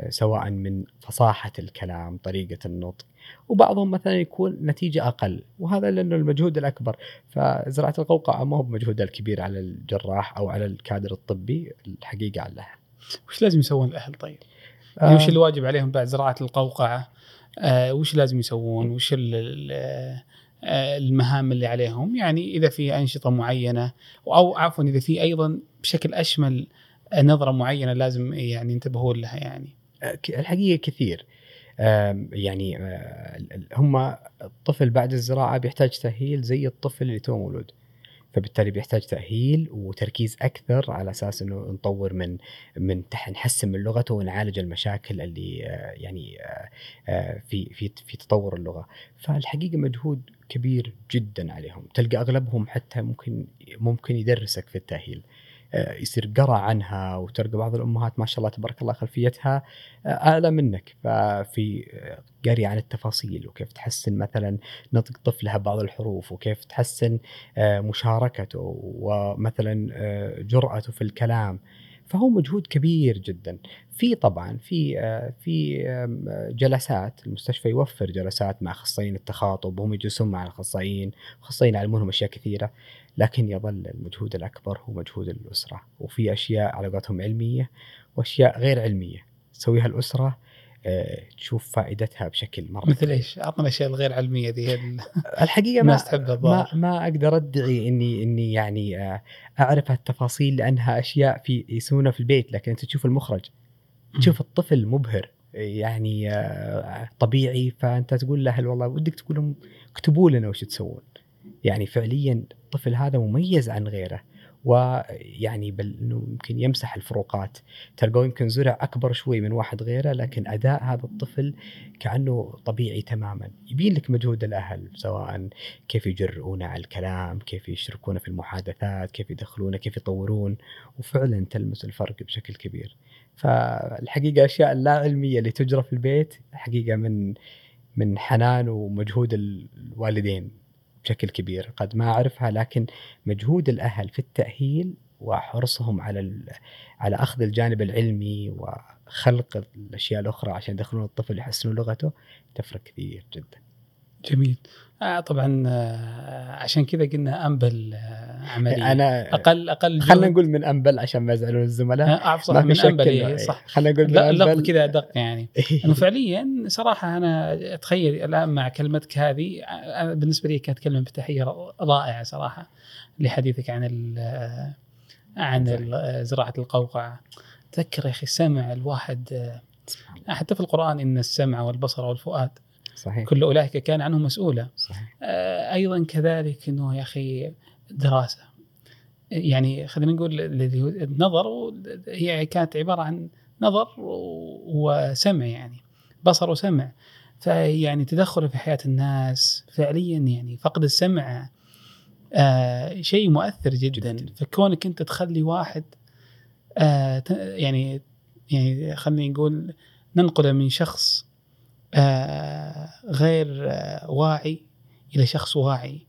سواء من فصاحة الكلام طريقة النطق وبعضهم مثلا يكون نتيجة أقل وهذا لأنه المجهود الأكبر. فزراعة القوقعة ما هو بمجهودها الكبير على الجراح أو على الكادر الطبي الحقيقة على الأهل. وش لازم يسوون الأهل طيب؟ آه يعني وش اللي واجب عليهم بعد زراعة القوقعة؟ آه وش لازم يسوون؟ وش آه، المهام اللي عليهم؟ يعني إذا في أنشطة معينة أو عفوا إذا في أيضا بشكل أشمل نظرة معينة لازم يعني ينتبهون لها يعني. آه، الحقيقة كثير. يعني آه، هم الطفل بعد الزراعة بيحتاج تأهيل زي الطفل اللي تو مولود. فبالتالي بيحتاج تأهيل وتركيز أكثر على أساس إنه نطور من من نحسن من لغته ونعالج المشاكل اللي آه، يعني آه، آه، في في في تطور اللغة. فالحقيقة مجهود كبير جدا عليهم. تلقى أغلبهم حتى ممكن ممكن يدرسك في التأهيل. يصير قرأ عنها وتلقى بعض الأمهات ما شاء الله تبارك الله خلفيتها آه، اعلى منك. ففي آه، قري عن التفاصيل وكيف تحسن مثلا نطق طفلها بعض الحروف وكيف تحسن مشاركته ومثلا جرأته في الكلام. فهو مجهود كبير جدا. في طبعا في في جلسات المستشفى يوفر جلسات مع أخصائيين التخاطب وهم يجلسون مع الأخصائيين أخصائيين يعلمونهم أشياء كثيرة. لكن يظل المجهود الأكبر هو مجهود الأسرة وفي أشياء على قولتهم علمية وأشياء غير علمية تسويها الأسرة آه، تشوف فائدتها بشكل مرة مثل. إيش؟ أعطنا الاشياء الغير علمية ال- الحقيقة ما تحبها ما ما أقدر أدعي اني إني يعني آه، أعرف التفاصيل لأنها أشياء في يسوونها في البيت لكن أنت تشوف المخرج تشوف الطفل مبهر يعني آه، طبيعي فأنت تقول له والله ودك تقول لهم اكتبوا لنا وش تسوون يعني فعليا الطفل هذا مميز عن غيره ويعني بل إنه يمكن يمسح الفروقات. تلقوا يمكن زرع أكبر شوي من واحد غيره لكن أداء هذا الطفل كأنه طبيعي تماما. يبين لك مجهود الأهل سواء كيف يجرؤونه على الكلام كيف يشركونه في المحادثات كيف يدخلونه كيف يطورون وفعلا تلمس الفرق بشكل كبير. فالحقيقة أشياء لا علمية اللي تجرى في البيت حقيقة من من حنان ومجهود الوالدين. بشكل كبير قد ما أعرفها لكن مجهود الأهل في التأهيل وحرصهم على على أخذ الجانب العلمي وخلق الأشياء الأخرى عشان يدخلون الطفل يحسنون لغته تفرق كثير جدا. جميل. آه طبعا آه عشان كذا قلنا انبل آه عملية. أنا أقل أقل خلينا. نقول من انبل عشان ما يزعلون الزملاء. آه، اعرف صح من انبل إنه- إيه، صح. خلينا نقول من انبل كذا ادق يعني. انه فعليا صراحة أنا أتخيل الآن مع كلمتك هذه أنا بالنسبة لي كانت كلمة مفتاحيه رائعة صراحة لحديثك عن ال عن زراعة القوقعة. تذكر يا أخي السمع الواحد حتى في القرآن إن السمع والبصر والفؤاد صحيح. كل أولئك كان عنه مسؤولا. صحيح. آه، أيضا كذلك إنه يا أخي دراسة. يعني خلينا نقول النظر هي كانت عبارة عن نظر وسمع يعني بصر وسمع. فيعني تدخله في حياة الناس فعليا يعني فقد السمع آه شيء مؤثر جدا, جداً. فكونك أنت تخلي واحد آه يعني يعني خلينا نقول ننقله من شخص غير آه واعي إلى شخص واعي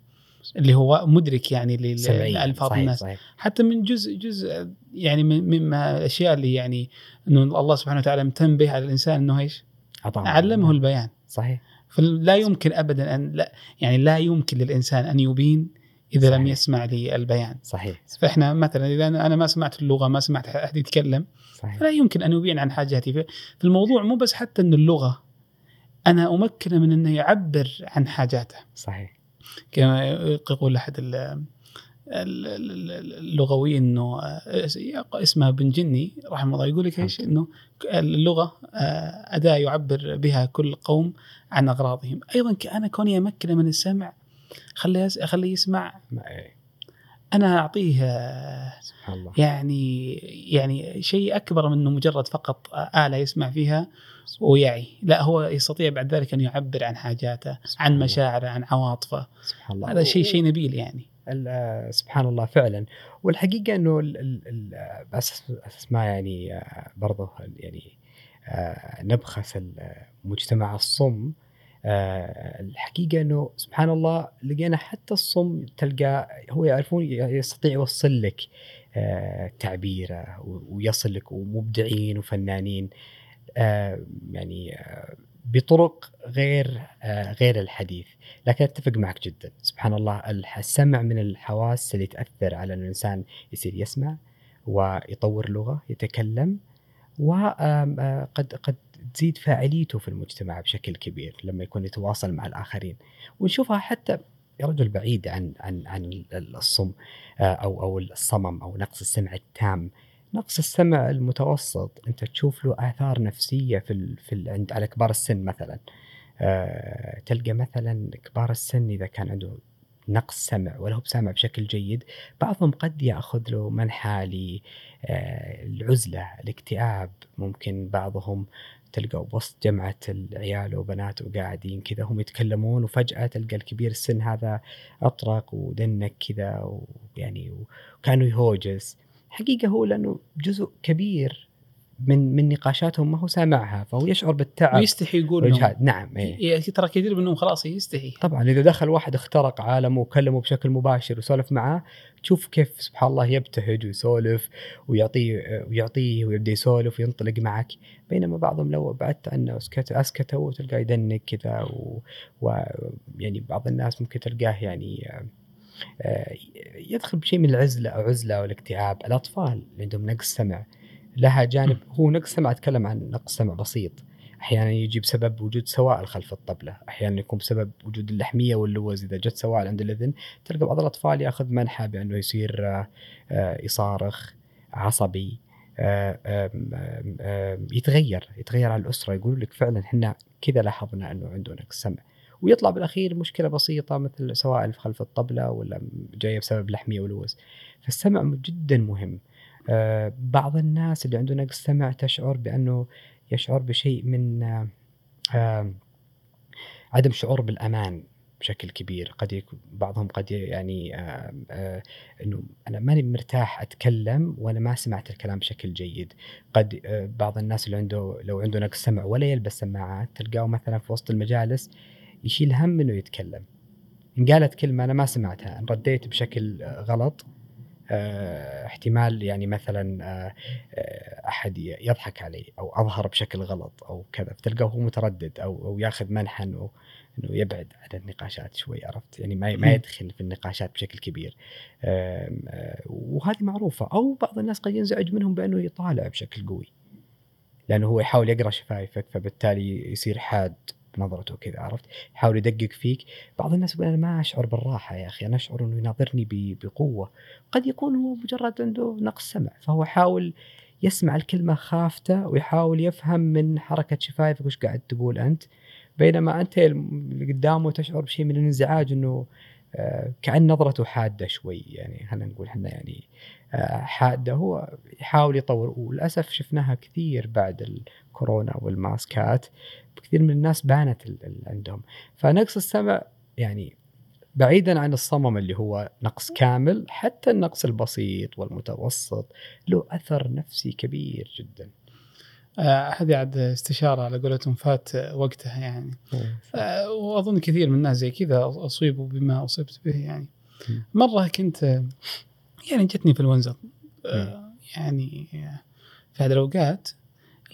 اللي هو مدرك يعني لألفاظ الناس. صحيح. حتى من جزء جزء يعني من مما الاشياء اللي يعني إنه الله سبحانه وتعالى منتبه على الإنسان إنه إيش؟ علمه البيان. صحيح. فلا يمكن ابدا أن لا يعني لا يمكن للإنسان أن يبين إذا لم صحيح. يسمع للبيان صحيح. فإحنا مثلا إذا أنا ما سمعت اللغة ما سمعت احد يتكلم صحيح. فلا يمكن أن يبين عن حاجاتي. فالموضوع مو بس حتى ان اللغة أنا امكنه من إنه يعبر عن حاجاته. صحيح. كما يقول أحد ال- ال- ال- ال- اللغويين إنه آه، اسمه بن جني رحمه الله يقول لك إيش. إنه اللغة آه، أداة يعبر بها كل قوم عن أغراضهم. أيضا أنا كوني امكنه من السمع خليه اخليه يسمع. إيه، أنا أعطيه سبحان الله. يعني يعني شيء أكبر من إنه مجرد فقط آلة يسمع فيها ويعي. لا هو يستطيع بعد ذلك أن يعبر عن حاجاته عن. مشاعره عن عواطفه. سبحان الله. هذا شيء شيء نبيل يعني. سبحان الله فعلا. والحقيقة إنه أساس أساس ما يعني برضه يعني آه، نبخس المجتمع الصم آه، الحقيقة إنه سبحان الله لقينا حتى الصم تلقى هو يعرفون يستطيع يوصل لك آه، تعبيره ويصل لك ومبدعين وفنانين آه، يعني بطرق غير غير الحديث. لكن أتفق معك جدا. سبحان الله السمع من الحواس اللي تأثر على أن الإنسان يصير يسمع ويطور لغة يتكلم وقد قد تزيد فاعليته في المجتمع بشكل كبير لما يكون يتواصل مع الآخرين. ونشوفها حتى يا رجل بعيد عن عن عن الصم آه، أو أو الصمم أو نقص السمع التام. نقص السمع المتوسط أنت تشوف له آثار نفسية في ال في ال عند على كبار السن مثلا. آه، تلقى مثلا كبار السن إذا كان عنده نقص سمع ولا هو بسامع بشكل جيد بعضهم قد يأخذ له منحى للعزله الاكتئاب. ممكن بعضهم تلقى وسط جمعة العيال وبنات وقاعدين كذا هم يتكلمون وفجأة تلقى الكبير السن هذا أطرق ودنك كذا ويعني وكانوا يهوجس. حقيقة هو لأنه جزء كبير من من نقاشاتهم ما هو سامعها فهو يشعر بالتعب. ويستحي يقول نعم إيه. ترى كثير منهم خلاص يستحي. طبعا إذا دخل واحد اخترق عالمه وكلمه بشكل مباشر وسولف معاه تشوف كيف سبحان الله يبتهج ويسولف ويعطيه ويعطيه ويبدأ يسولف وينطلق معك. بينما بعضهم لو بعدت عنه اسكت أسكته وتلقاه يدنك كذا ويعني بعض الناس ممكن تلقاه يعني آه، يدخل بشيء من العزلة أو عزلة أو الاكتئاب الأطفال اللي عندهم نقص سمع. لها جانب هو نقص سمع أتكلم عن نقص سمع بسيط. أحيانا يجي بسبب وجود سوائل خلف الطبلة، أحيانا يكون بسبب وجود اللحمية واللوز إذا جت سوائل عند الإذن تلقى بعض الأطفال يأخذ منحى بأنه يصير آه، آه، يصارخ عصبي آه، يتغير يتغير على الأسرة. يقول لك فعلا إحنا كذا لاحظنا أنه عنده نقص سمع. ويطلع بالأخير مشكلة بسيطة مثل سوائل خلف الطبلة ولا جاية بسبب لحمية ولوز. فالسمع جدا مهم. بعض الناس اللي عنده نقص سمع تشعر بأنه يشعر بشيء من آه، آه، عدم شعور بالأمان بشكل كبير. قد يكون بعضهم قد يعني آه، آه، إنه أنا ماني مرتاح أتكلم وأنا ما سمعت الكلام بشكل جيد. قد آه، بعض الناس اللي عنده لو عنده نقص سمع ولا يلبس سماعات تلقاه مثلا في وسط المجالس يشيل هم إنه يتكلم. إن قالت كلمة أنا ما سمعتها إن رديت بشكل آه، غلط آه، احتمال يعني مثلا آه، آه، أحد يضحك علي أو أظهر بشكل غلط أو كذا فتلقاه هو متردد أو أو ياخذ منحى انه إنه يبعد عن النقاشات شوي عرفت؟ يعني ما ما. يدخل في النقاشات بشكل كبير. آه، وهذه معروفة أو بعض الناس قد ينزعج منهم بأنه يطالع بشكل قوي لأنه هو يحاول يقرأ شفايفك فبالتالي يصير حاد. بنظرته كذا عرفت؟ يحاول يدقق فيك. بعض الناس يقول أنا ما أشعر بالراحة يا أخي أنا أشعر إنه يناظرني بقوة. قد يكون هو مجرد عنده نقص سمع فهو يحاول يسمع الكلمة خافته ويحاول يفهم من حركة شفايفك وش قاعد تقول أنت. بينما أنت اللي قدامه تشعر بشيء من الانزعاج إنه آه، كأن نظرته حادة شوي يعني خلينا نقول إحنا يعني حادة. هو يحاول يطور وللأسف شفناها كثير بعد الكورونا والماسكات. كثير من الناس بانت عندهم. فنقص السمع يعني بعيدا عن الصمم اللي هو نقص كامل حتى النقص البسيط والمتوسط له أثر نفسي كبير جدا. آه، هذه عاد استشارة على قولتهم فات وقتها يعني. آه، وأظن كثير من الناس زي كذا أصيبوا بما أصبت به يعني. مرة كنت يعني جتني انفلونزا آه، يعني آه، في هذه الأوقات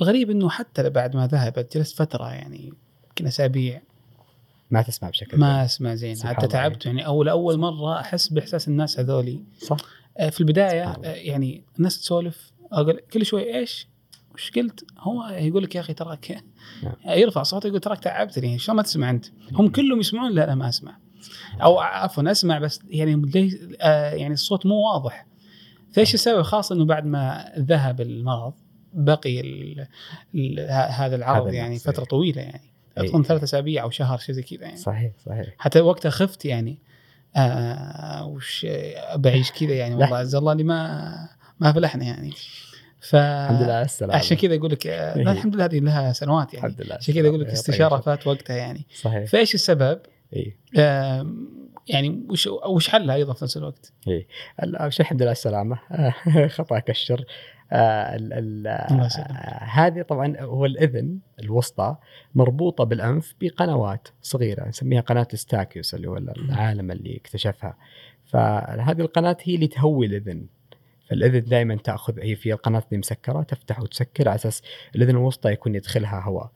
الغريب إنه حتى بعد ما ذهبت جلست فترة يعني يمكن أسابيع. ما تسمع بشكل ما أسمع زين. حتى. تعبت يعني. أول أول مرة أحس بإحساس الناس هذولي. صح. آه، في البداية يعني الناس تسولف. أقول كل شوي إيش؟ وش قلت؟ هو يقول لك يا أخي تراك نعم. يرفع صوته يقول تراك تعبتني شلون ما تسمع أنت؟ هم كلهم يسمعون لا أنا ما أسمع. أو عفوا أسمع بس يعني آه يعني الصوت مو واضح فإيش السبب خاصة إنه بعد ما ذهب المرض بقي ال ال هذا العرض هذا يعني النقص، فترة. طويلة يعني إيه. أظن ثلاث أسابيع أو شهر شيء زي كذا يعني صحيح صحيح حتى وقتها خفت يعني آه وش بعيش كذا يعني. والله عز الله اللي ما ما فلحنا يعني ف الحمد لله السلامة عشان كذا أقول لك آه، إيه. الحمد لله هذه لها سنوات يعني الحمد لله عشان كذا أقول لك طيب. استشارة فات وقتها يعني صحيح فإيش السبب؟ إي. آم، يعني وش وش حلها أيضا في نفس الوقت؟ شيء الحمد لله السلامة. خطأ كشر. آه، ال- ال-. آه، هذه طبعا هو الإذن الوسطى مربوطة بالأنف بقنوات صغيرة نسميها قناة ستاكيوس اللي هو العالم اللي اكتشفها. فهذه القناة هي اللي تهوي الإذن. فالإذن دائما تأخذ هي في القناة دي مسكرة تفتح وتسكر على أساس الإذن الوسطى يكون يدخلها هواء.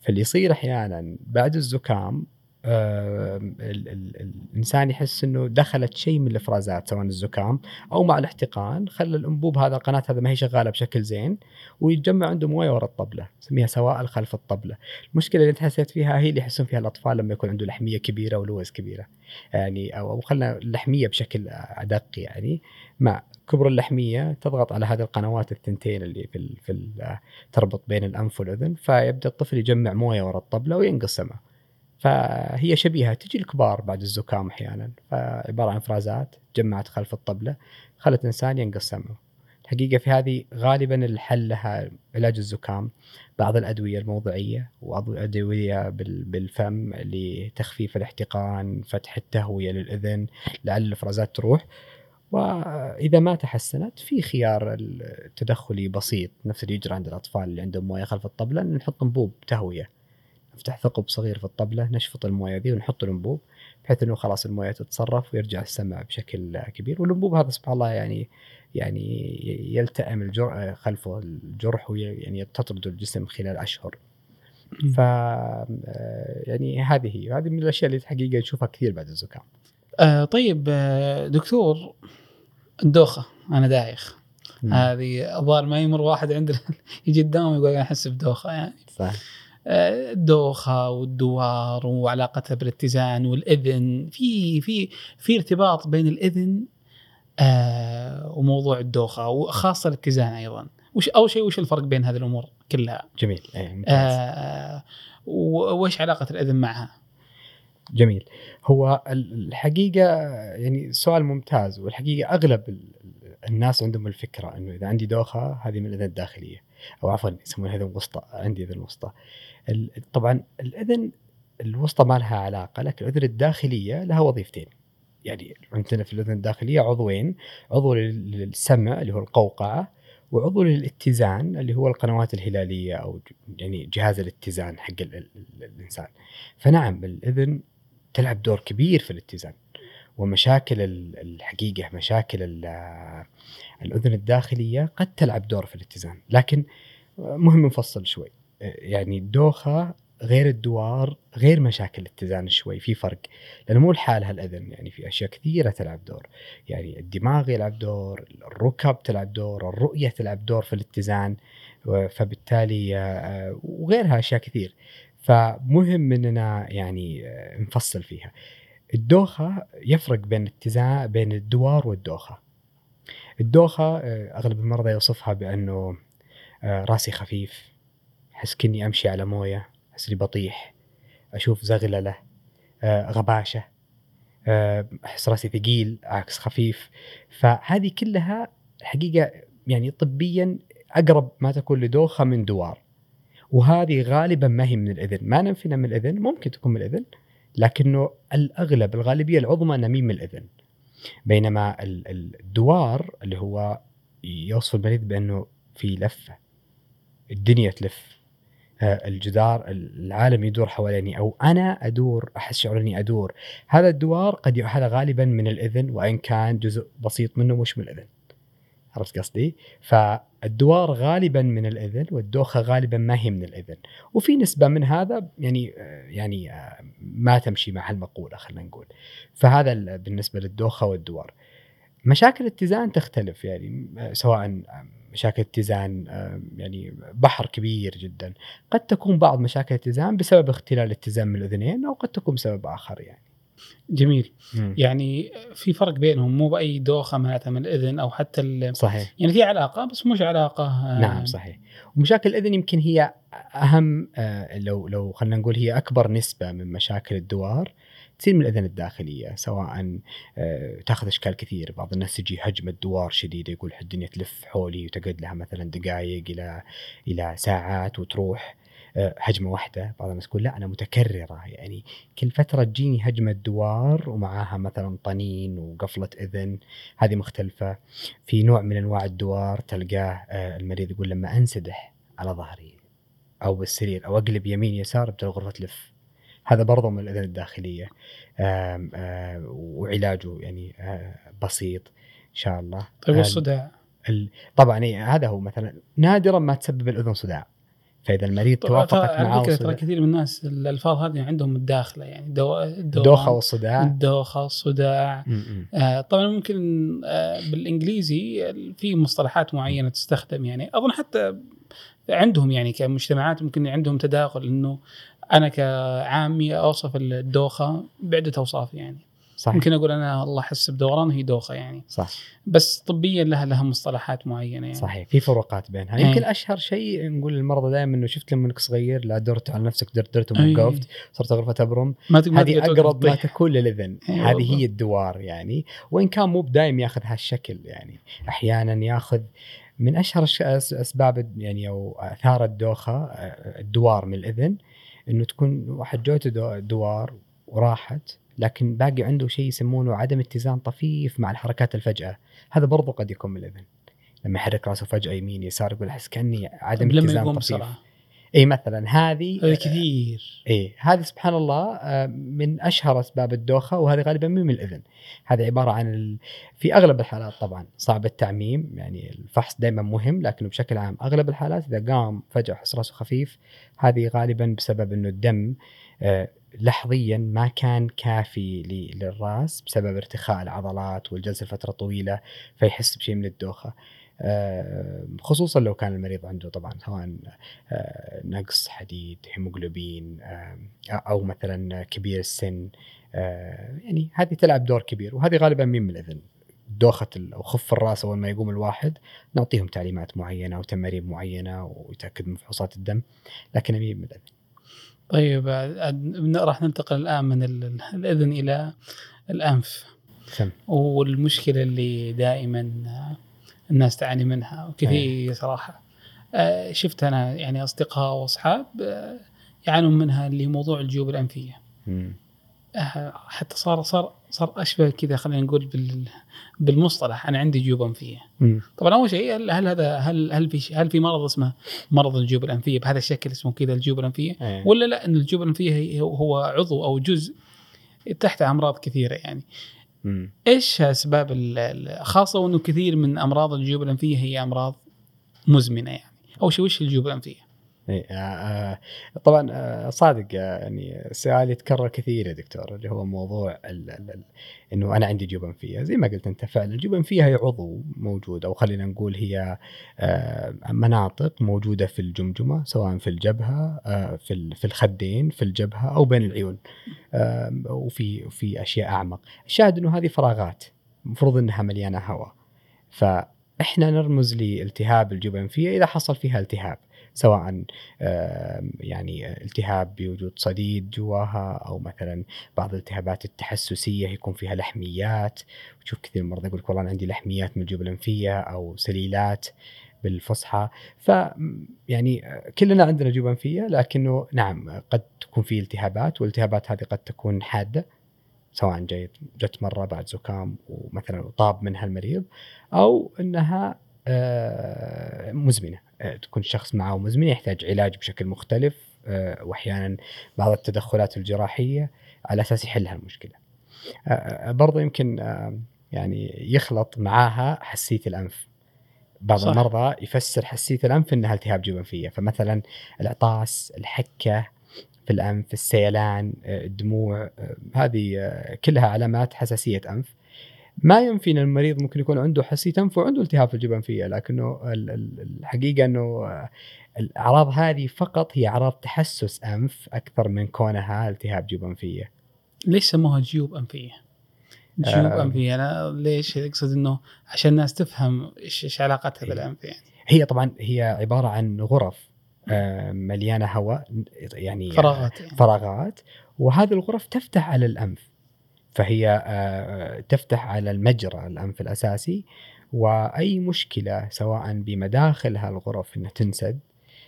فاللي يصير أحيانا بعد الزكام آه ال- ال- الإنسان يحس إنه دخلت شيء من الإفرازات سواء الزكام أو مع الاحتقان خلى الأنبوب هذا القناه هذا ما هي شغالة بشكل زين ويتجمع عنده مويه ورا الطبلة نسميها سوائل خلف الطبلة. المشكلة اللي أنت حسيت فيها هي اللي يحسون فيها الأطفال لما يكون عنده لحمية كبيرة ولوز كبيرة. يعني أو خلنا اللحمية بشكل أدق يعني. مع كبر اللحمية تضغط على هذه القنوات الثنتين اللي في في تربط بين الأنف والأذن فيبدأ الطفل يجمع موية ورا الطبلة وينقص سمع فهي شبيهة تجي الكبار بعد الزكام أحيانا. فعبارة عن افرازات جمعت خلف الطبلة خلت الانسان ينقص سمعه. الحقيقة في هذه غالبا الحل لها علاج الزكام بعض الأدوية الموضعية وأدوية بال- بالفم لتخفيف الاحتقان فتح التهوية للأذن لعل الافرازات تروح. وإذا ما تحسنت في خيار التدخلي بسيط نفس اللي يجرى عند الأطفال اللي عندهم موية خلف الطبلة نحط انبوب تهوية. نفتح ثقب صغير في الطبلة نشفط الموية ذي ونحط الانبوب بحيث إنه خلاص الموية تتصرف ويرجع السمع بشكل كبير. والانبوب هذا سبحان الله يعني يعني يلتئم الجرح خلفه الجرح ويعني تطرد الجسم خلال أشهر. ف آه، يعني هذه هي. هذه من الأشياء اللي الحقيقة نشوفها كثير بعد الزكام آه طيب آه دكتور الدوخة أنا دايخ. هذه الظاهر ما يمر واحد عند يجي الدوام يقول أنا أحس بدوخة يعني. صح الدوخة والدوار وعلاقتها بالاتزان والإذن. في في في ارتباط بين الإذن آه وموضوع الدوخة وخاصة الاتزان أيضا. وش أول شيء وش الفرق بين هذه الأمور كلها؟ جميل. أي ممتاز. آه وش علاقة الإذن معها؟ جميل. هو الحقيقة يعني سؤال ممتاز والحقيقة أغلب الناس عندهم الفكرة إنه إذا عندي دوخة هذه من الإذن الداخلية أو عفوا يسمونها إذن وسطى عندي إذن وسطى. طبعا الأذن الوسطى ما لها علاقة لكن الأذن الداخلية لها وظيفتين. يعني عندنا في الأذن الداخلية عضوين عضو للسمع اللي هو القوقعة وعضو للاتزان اللي هو القنوات الهلالية أو يعني جهاز الاتزان حق الإنسان. فنعم الأذن تلعب دور كبير في الاتزان ومشاكل الحقيقة مشاكل الأذن الداخلية قد تلعب دور في الاتزان. لكن مهم نفصل شوي. يعني الدوخة غير الدوار غير مشاكل الاتزان شوي في فرق. لأنه مو لحالها الاذن يعني في أشياء كثيرة تلعب دور. يعني الدماغ يلعب دور الركب تلعب دور الرؤية تلعب دور في الاتزان فبالتالي آه، وغيرها أشياء كثير. فمهم إننا يعني آه، نفصل فيها. الدوخة يفرق بين اتزان بين الدوار والدوخة. الدوخة آه، أغلب المرضى يوصفها بأنه راسي خفيف أحس كني أمشي على موية أحس إني بطيح أشوف زغللة آه غباشة آه أحس راسي ثقيل عكس خفيف. فهذه كلها الحقيقة يعني طبيا أقرب ما تكون لدوخة من دوار. وهذه غالبا ما هي من الإذن. ما ننفينا من الإذن ممكن تكون من الإذن لكنه الأغلب الغالبية العظمى إنها من الإذن. بينما الدوار اللي هو يوصف المريض بأنه في لفة الدنيا تلف. الجدار العالم يدور حواليني أو أنا أدور أحس شعور إني أدور. هذا الدوار قد هذا غالبا من الإذن وإن كان جزء بسيط منه مش من الإذن. عرفت قصدي؟ فالدوار غالبا من الإذن والدوخة غالبا ما هي من الإذن. وفي نسبة من هذا يعني آه، يعني آه، ما تمشي مع هالمقولة خلينا نقول. فهذا بالنسبة للدوخة والدوار. مشاكل الاتزان تختلف يعني سواء مشاكل اتزان يعني بحر كبير جدا. قد تكون بعض مشاكل الاتزان بسبب اختلال الاتزان من الاذنين أو قد تكون بسبب آخر يعني. جميل. م. يعني في فرق بينهم مو بأي دوخة معناتها من الإذن أو حتى صحيح. يعني في علاقة بس مش علاقة نعم صحيح. ومشاكل الإذن يمكن هي أهم آه، لو لو خلينا نقول هي أكبر نسبة من مشاكل الدوار. تصير من الاذن الداخلية سواء آه، تاخذ أشكال كثير بعض الناس تجي هجمة دوار شديدة يقول الدنيا تلف حولي وتقعد لها مثلا دقائق إلى إلى ساعات وتروح. آه، هجمة واحدة. بعض الناس تقول لا أنا متكررة. يعني كل فترة تجيني هجمة دوار ومعاها مثلا طنين وقفلة أذن هذه مختلفة. في نوع من أنواع الدوار تلقاه آه، المريض يقول لما أنسدح على ظهري أو بالسرير أو أقلب يمين يسار بتلقى الغرفه تلف. هذا برضه من الاذن الداخلية. آم آم وعلاجه يعني آه، بسيط إن شاء الله. طيب والصداع؟ طبعا إيه هذا هو مثلا نادرا ما تسبب الأذن صداع. فإذا المريض توافقت معه على ترى كثير من الناس الألفاظ هذه عندهم الداخلة يعني دو... الدوخة والصداع. الدوخة والصداع. آه طبعا ممكن آه بالإنجليزي في مصطلحات معينة تستخدم يعني أظن حتى عندهم يعني كمجتمعات ممكن عندهم تداخل إنه أنا كعامي أوصف الدوخة بعدة أوصاف يعني. صح. ممكن أقول أنا الله احس بدوران هي دوخة يعني. صح. بس طبيا لها لها مصطلحات معينة يعني. صحيح في فروقات بينها. يمكن إيه. أشهر شيء نقول للمرضى دائما إنه شفت لما أنك صغير لا درت على نفسك درت درت ووقفت إيه. صرت غرفه أبرم. هذه أقرب ما تكون للاذن إيه هذه هي الدوار يعني. وإن كان مو بدايم ياخذ هالشكل يعني. أحيانا ياخذ من أشهر أسباب يعني أو آثار الدوخة الدوار من الاذن إنه تكون واحد جوته دوار وراحت لكن باقي عنده شيء يسمونه عدم اتزان طفيف مع الحركات الفجأة. هذا برضو قد يكون من الإذن. لما يحرك راسه فجأة يمين يسار يقول أحس كأني عدم اتزان طفيف. اي مثلا هذه هذه كثير. اي هذه سبحان الله آه، من أشهر أسباب الدوخة وهذه غالبا من الاذن هذه عبارة عن ال... في أغلب الحالات طبعا صعب التعميم يعني الفحص دائما مهم لكنه بشكل عام أغلب الحالات إذا قام فجأة حس راسه خفيف هذه غالبا بسبب إنه الدم آه، لحظيا ما كان كافي للراس بسبب ارتخاء العضلات والجلسة لفترة طويلة فيحس بشيء من الدوخة. آه، خصوصا لو كان المريض عنده طبعا سواء آه، نقص حديد هيموجلوبين آه، أو مثلا كبير السن آه، يعني هذه تلعب دور كبير وهذه غالبا مين من الإذن؟ دوخة ال- أو خف الرأس أول ما يقوم الواحد نعطيهم تعليمات معينة وتمارين معينة ويتأكد من فحوصات الدم لكن مين من الإذن؟ طيب آه، آه، راح ننتقل الآن من ال- ال- الإذن إلى الأنف. سم. والمشكلة اللي دائما آه، الناس تعاني منها وكثير صراحة. آه، شفت أنا يعني أصدقاء وأصحاب آه، يعانون منها اللي موضوع الجيوب الأنفية. مم. آه، حتى صار صار صار أشبه كذا خلينا نقول بال بالمصطلح أنا عندي جيوب أنفية. مم. طبعا أول شيء هل هل هذا هل هل في هل في مرض اسمه مرض الجيوب الأنفية؟ بهذا الشكل اسمه كذا الجيوب الأنفية. إيه. ولا لا إن الجيوب الأنفية هو عضو أو جزء تحت أمراض كثيرة يعني. مم. إيش أسباب خاصة وإنه كثير من أمراض الجيوب الانفيه هي أمراض مزمنة يعني اول شيء وش الجيوب الانفيه؟ آه، آه، طبعا آه، صادق يعني السؤال يتكرر كثير يا دكتور اللي هو موضوع إنه أنا عندي جيوب انفيه زي ما قلت أنت فعلا الجيوب الانفيه هي عضو موجود أو خلينا نقول هي مناطق موجودة في الجمجمة سواء في الجبهة في في الخدين في الجبهة أو بين العيون وفي في أشياء أعمق. الشاهد إنه هذه فراغات المفروض إنها مليانة هواء. فإحنا نرمز لالتهاب الجيوب الانفيه إذا حصل فيها التهاب. سواء يعني التهاب بوجود صديد جواها أو مثلا بعض الالتهابات التحسسية يكون فيها لحميات. وتشوف كثير من المرضى يقول لك والله أنا عندي لحميات من الجيوب الأنفية أو سليلات بالفصحى. ف يعني كلنا عندنا جيوب أنفية لكنه نعم قد تكون في التهابات والالتهابات هذه قد تكون حادة سواء جت مرة بعد زكام ومثلا طاب منها المريض أو إنها آه، مزمنة آه، تكون الشخص معه مزمنة يحتاج علاج بشكل مختلف آه، واحيانا بعض التدخلات الجراحية على أساس يحل هالمشكله. آه، آه، برضه يمكن آه، يعني يخلط معاها حساسية الأنف. بعض صح. المرضى يفسر حساسية الأنف إنها التهاب جيوب انفيه فمثلا العطاس، الحكة في الأنف، السيلان، آه، الدموع آه، هذه آه، كلها علامات حساسية أنف. ما ينفي إن المريض ممكن يكون عنده حساسيه انف وعنده التهاب في الجيوب الانفيه لكنه ال- ال- الحقيقة إنه الأعراض هذه فقط هي أعراض تحسس أنف أكثر من كونها التهاب جيوب انفيه. ليش سموها جيوب أنفية؟ جيوب آه. أنفية أنا ليش اقصد إنه عشان الناس تفهم إيش إيش علاقتها بالانف يعني هي طبعا هي عبارة عن غرف آه، مليانة هواء يعني فراغات يعني. فراغات وهذه الغرف تفتح على الأنف فهي آه، تفتح على المجرى الأنف الأساسي وأي مشكلة سواء بمداخل هالغرف إنها تنسد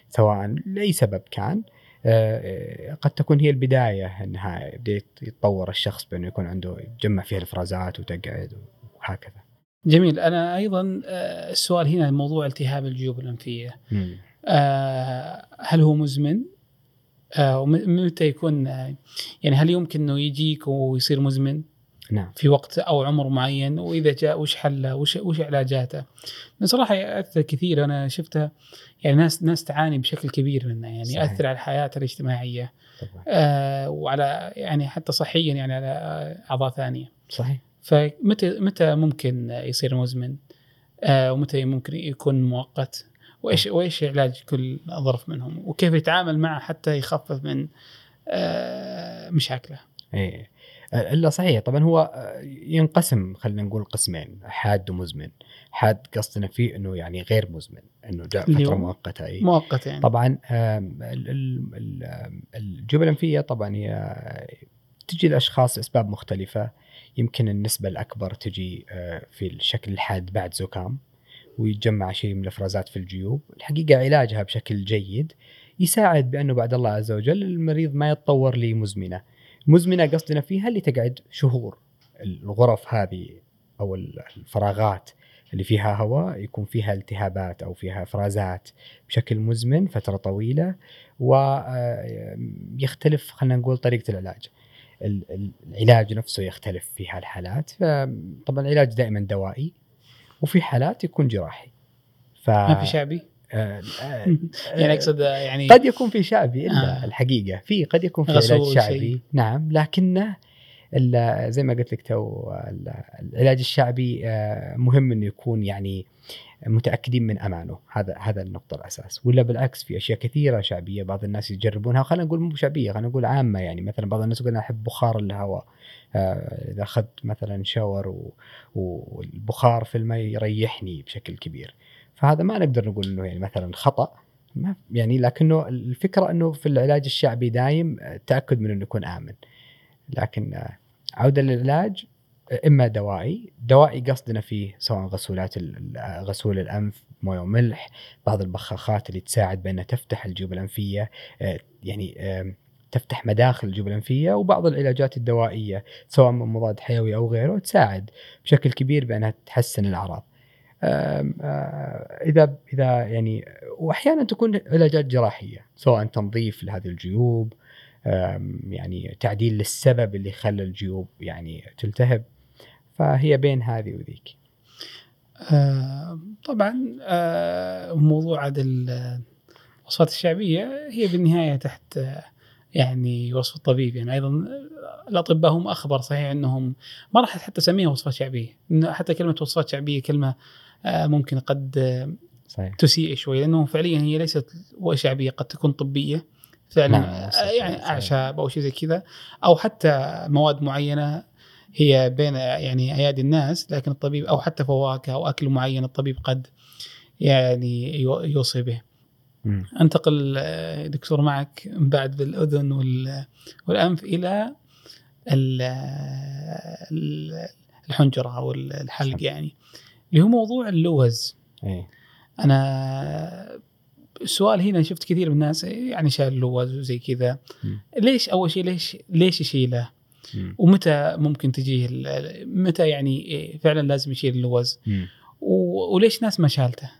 سواء لأي سبب كان آه، قد تكون هي البداية إنها بديت يتطور الشخص بأنه يكون عنده يجمع فيها الإفرازات وتقعد وهكذا. جميل أنا أيضا آه، السؤال هنا موضوع التهاب الجيوب الأنفية آه، هل هو مزمن؟ آه، ومتى يكون آه، يعني هل يمكن إنه يجيك ويصير مزمن نعم في وقت أو عمر معين وإذا جاء وش حله وش وش علاجاته؟ بصراحه ياثر كثير أنا شفتها يعني ناس ناس تعاني بشكل كبير منه يعني صحيح. ياثر على حياتها الاجتماعية طبعا آه، وعلى يعني حتى صحيا يعني على أعضاء ثانية صحيح. فمتى متى ممكن يصير مزمن؟ آه، ومتى ممكن يكون مؤقت؟ وايش وإيش علاج كل ظرف منهم؟ وكيف يتعامل معه حتى يخفف من آه، مشاكله؟ إيه. إلا صحيح طبعا هو آه، ينقسم خلينا نقول قسمين حاد ومزمن. حاد قصدنا فيه إنه يعني غير مزمن إنه جاء فترة مؤقتة اي مؤقت يعني طبعا الجيوب الانفيه طبعا هي تجي الاشخاص أسباب مختلفة. يمكن النسبة الأكبر تجي آه، في الشكل الحاد بعد زكام. ويتجمع شيء من الأفرازات في الجيوب. الحقيقة علاجها بشكل جيد يساعد بأنه بعد الله عز وجل المريض ما يتطور لمزمنة. مزمنة قصدنا فيها اللي تقعد شهور. الغرف هذه أو الفراغات اللي فيها هواء يكون فيها التهابات أو فيها أفرازات بشكل مزمن فترة طويلة ويختلف خلينا نقول طريقة العلاج. ال- ال- العلاج نفسه يختلف في هالحالات. فطبعا العلاج دائما دوائي. وفي حالات يكون جراحي ف ما في شعبي؟ آه، آه، يعني أقصد يعني قد يكون في شعبي إلا آه. الحقيقة في قد يكون في علاج شعبي شيء. نعم لكنه زي ما قلت لك تو ال- العلاج الشعبي آه، مهم إنه يكون يعني متأكدين من أمانه. هذا هذا النقطة الأساس. ولا بالعكس في أشياء كثيرة شعبية بعض الناس يجربونها. خلينا نقول مو شعبية خلينا نقول عامة يعني. مثلا بعض الناس يقول أنا أحب بخار الهواء. آه، إذا أخذت مثلا شاور والبخار في الماء يريحني بشكل كبير. فهذا ما نقدر نقول إنه يعني مثلا خطأ. ما يعني لكنه الفكرة إنه في العلاج الشعبي دايم التاكد من إنه يكون آمن. لكن آه، عودة للعلاج إما دوائي دوائي قصدنا فيه سواء غسولات غسول الأنف موية وملح بعض البخاخات اللي تساعد بأنها تفتح الجيوب الأنفية آه، يعني تفتح مداخل الجيوب الأنفية وبعض العلاجات الدوائية سواء من مضاد حيوي أو غيره تساعد بشكل كبير بأنها تحسن الأعراض. آه، إذا إذا يعني وأحيانا تكون علاجات جراحية سواء تنظيف لهذه الجيوب يعني تعديل للسبب اللي خلى الجيوب يعني تلتهب فهي بين هذه وذيك. آه، طبعا آه، موضوع ال- الوصفات الشعبية هي بالنهاية تحت آه، يعني وصف الطبيب يعني أيضا الأطباء هم أخبر صحيح أنهم ما راح حتى أسميها وصفات شعبية حتى كلمة وصفات شعبية كلمة آه، ممكن قد آه، صحيح. تسيء شوي لأنه فعليا هي ليست شعبية قد تكون طبية فعلا نعم، آه، يعني. أعشاب أو شيء زي كذا أو حتى مواد معينة هي بين يعني ايادي الناس لكن الطبيب أو حتى فواكه أو أكل معين الطبيب قد يعني يو- يوصي به. مم. أنتقل آه، دكتور معك بعد بالأذن وال- والأنف إلى ال- ال- الحنجرة أو الحلق يعني اللي هو موضوع اللوز. إيه أنا السؤال هنا شفت كثير من الناس يعني شال اللوز وزي كذا. ليش أول شيء ليش ليش يشيله مم. ومتى ممكن تجيه متى يعني فعلا لازم يشيل اللوز وليش ناس ما شالته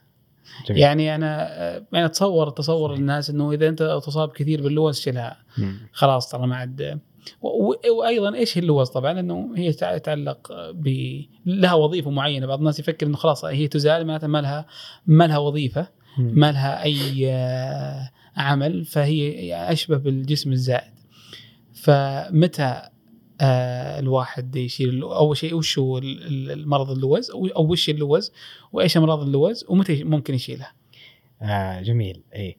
جميل. يعني أنا يعني أتصور تصور. الناس إنه إذا أنت تصاب كثير باللوز شيلها. خلاص ترى ما عاد وأيضا إيش هي اللوز طبعا إنه هي تع- تتعلق ب لها وظيفة معينة بعض الناس يفكر إنه خلاص هي تزال معناتها ما لها ما لها وظيفة. ما لها أي آه، عمل فهي أشبه بالجسم الزائد فمتى آه، الواحد يشيل أول شيء وش هو ال- ال- المرض اللوز؟ أو وش اللوز. وإيش امراض اللوز؟ ومتى ممكن يشيلها آه جميل. إي.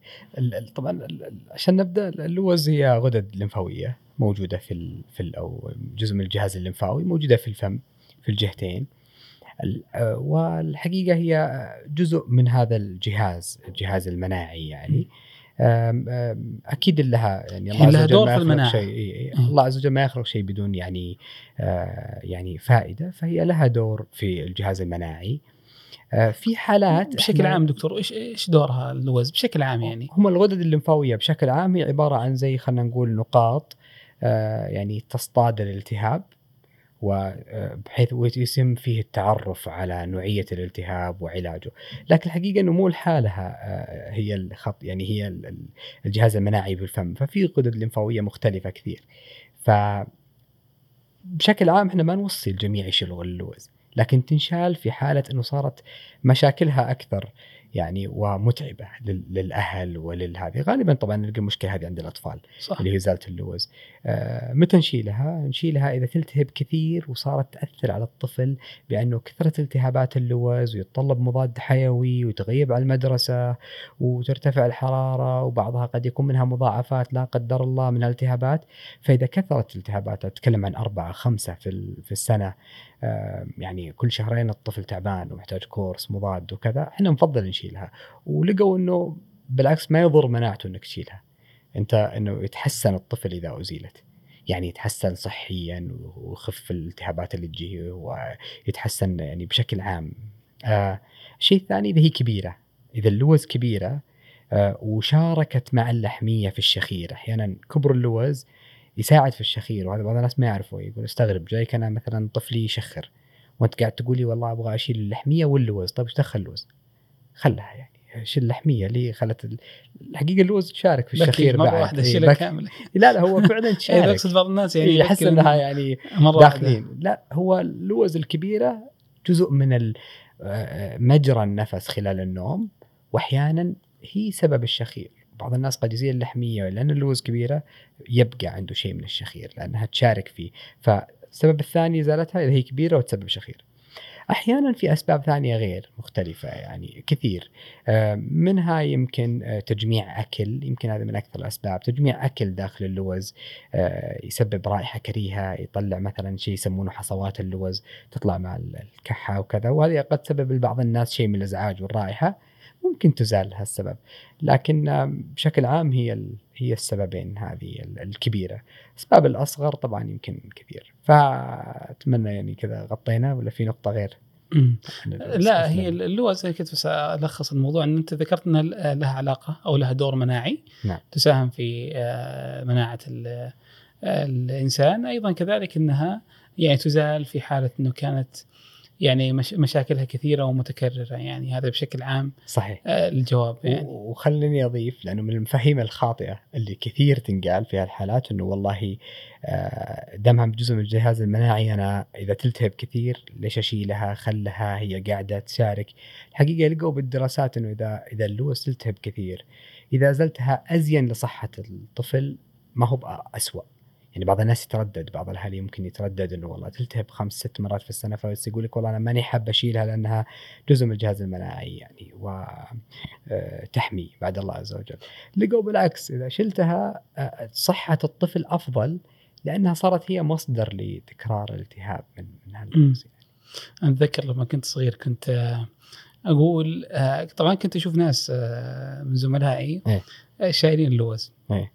طبعا عشان نبدأ اللوز هي غدد لمفاويه موجودة في ال في ال أو جزء من الجهاز الليمفاوي موجودة في الفم في الجهتين. ال- آه، والحقيقة هي جزء من هذا الجهاز الجهاز المناعي يعني. آم، أكيد لها يعني لها عز وجل دور ما في المناعة. شيء إي إي. مم. الله عز وجل ما يخلق شيء بدون يعني آه يعني فائدة فهي لها دور في الجهاز المناعي آه في حالات بشكل عام دكتور إيش إيش دورها اللوز بشكل عام يعني هم الغدد الليمفاوية بشكل عام هي عبارة عن زي خلينا نقول نقاط آه، يعني تصطاد الالتهاب وبحيث يتم فيه التعرف على نوعية الالتهاب وعلاجه، لكن الحقيقة إنه مو لحالها آه، هي الخط يعني هي ال- ال- الجهاز المناعي بالفم، ففي غدد ليمفاويه مختلفة كثير. ف بشكل عام إحنا ما نوصي الجميع يشيلوا اللوز، لكن تنشال في حالة إنه صارت مشاكلها أكثر. يعني ومتعبة لل- للأهل وللهذه. غالبا طبعا نلقى المشكلة هذه عند الأطفال صح. اللي هي ازاله اللوز. آه متى نشيلها؟ نشيلها إذا تلتهب كثير وصارت تأثر على الطفل بأنه كثرة التهابات اللوز ويتطلب مضاد حيوي وتغيب على المدرسة وترتفع الحرارة وبعضها قد يكون منها مضاعفات لا قدر الله من الالتهابات. فإذا كثرت الالتهابات أتكلم عن أربعة خمسة في في السنة يعني كل شهرين الطفل تعبان ومحتاج كورس مضاد وكذا إحنا نفضل نشيلها. ولقوا إنه بالعكس ما يضر مناعته إنك تشيلها. أنت إنه يتحسن الطفل إذا أزيلت. يعني يتحسن صحيا ويخف الالتهابات اللي تجيه ويتحسن يعني بشكل عام. آه الشيء الثاني إذا هي كبيرة إذا اللوز كبيرة آه وشاركت مع اللحمية في الشخير أحيانا كبر اللوز يساعد في الشخير وهذا بعض الناس ما يعرفوا يقول استغرب جايك أنا مثلا طفلي يشخر وأنت قاعد تقول لي والله أبغى أشيل اللحمية واللوز طيب إيش دخل اللوز؟ خلها يعني شيل اللحمية ليه خلت ال- الحقيقة اللوز تشارك في الشخير مرة بعد. واحدة إيه، شيلها كاملة. لا لا هو فعلا يعني تشارك. اقصد بعض الناس يعني يحس يفكر إنها يعني داخلين. لا هو اللوز الكبيرة جزء من ال- آه، مجرى النفس خلال النوم واحيانا هي سبب الشخير. بعض الناس قد يزيل اللحمية لأن اللوز كبيرة يبقى عنده شيء من الشخير لأنها تشارك فيه. السبب الثاني ازالتها إذا هي كبيرة وتسبب شخير. أحيانا في أسباب ثانية غير مختلفة يعني كثير. آه، منها يمكن آه، تجميع أكل يمكن هذا من أكثر الأسباب. تجميع أكل داخل اللوز آه، يسبب رائحة كريهة يطلع مثلا شيء يسمونه حصوات اللوز تطلع مع الكحة وكذا. وهذه قد تسبب لبعض الناس شيء من الإزعاج والرائحة. ممكن تزال هالسبب. لكن بشكل عام هي هي السببين هذه الكبيرة. الاسباب الأصغر طبعا يمكن كثير فأتمنى يعني كذا غطينا ولا في نقطة غير؟ لا هي اللوز كنت بس ألخص الموضوع. إن أنت ذكرت إنها لها علاقة أو لها دور مناعي. نعم. تساهم في آه، مناعة الإنسان. أيضا كذلك إنها يعني تزال في حالة إنه كانت يعني مش مشاكلها كثيرة ومتكررة يعني هذا بشكل عام صحيح. آه الجواب يعني. وخليني أضيف لأنه من المفاهيم الخاطئة اللي كثير تنقال في هالحالات إنه والله آه دامها جزء من الجهاز المناعي. أنا إذا تلتهب كثير ليش أشيلها؟ خلها هي قاعدة تشارك. الحقيقة لقوا بالدراسات إنه اذا إذا اللوز تلتهب كثير. إذا ازلتها أزين لصحة الطفل ما هو اسوء يعني بعض الناس يتردد بعض الأهالي يمكن يتردد إنه والله تلتهب خمس ست مرات في السنة فبس يقول لك والله أنا ماني حاب أشيلها لأنها جزء من الجهاز المناعي يعني وتحمي بعد الله عز وجل. لقوا بالعكس إذا شلتها آه، صحة الطفل أفضل لأنها صارت هي مصدر لتكرار الالتهاب من من هالناس يعني. أنا أتذكر لما كنت صغير كنت آه، أقول آه، طبعا كنت أشوف ناس من زملائي إيه؟ شايلين اللوز. إيه؟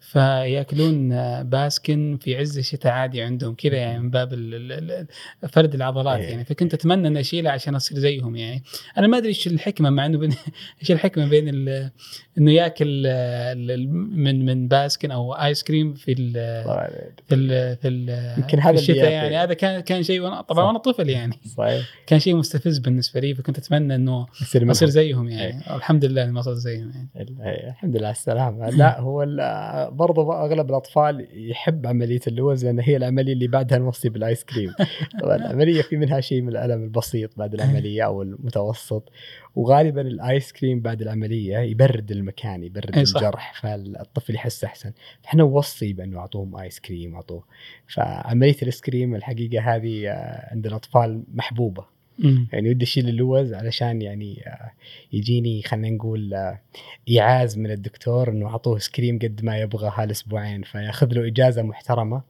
فيأكلون باسكن في عز الشتاء عادي عندهم كذا يعني من باب فرد العضلات إيه. يعني. فكنت أتمنى إني اشيلها عشان أصير زيهم يعني. أنا ما أدري إيش الحكمة مع إنه إيش الحكمة بين إنه يأكل من من باسكن أو آيس كريم في ال في ال في, ال يمكن هذا الشتاء يعني. هذا كان كان شيء طبعا وأنا طفل يعني. صحيح. كان شيء مستفز بالنسبة لي فكنت أتمنى إنه أصير زيهم يعني. إيه. الحمد لله إني ما صرت زيهم يعني. إيه، الحمد لله على السلامة. لا هو برضو أغلب الأطفال يحب عملية اللوز لأن هي العملية اللي بعدها نوصي بالآيس كريم. طبعا العملية في منها شيء من الألم البسيط بعد العملية أو المتوسط. وغالبا الآيس كريم بعد العملية يبرد المكان يبرد الجرح فالطفل يحس أحسن. فإحنا نوصي بأنه أعطوهم آيس كريم أعطوه. فعملية الآيس كريم الحقيقة هذه آه، عند الأطفال محبوبة. يعني ودي أشيل اللوز علشان يعني آه، يجيني خلينا نقول آه، إيعاز من الدكتور إنه أعطوه آيس كريم قد ما يبغى هالاسبوعين فياخذ له إجازة محترمة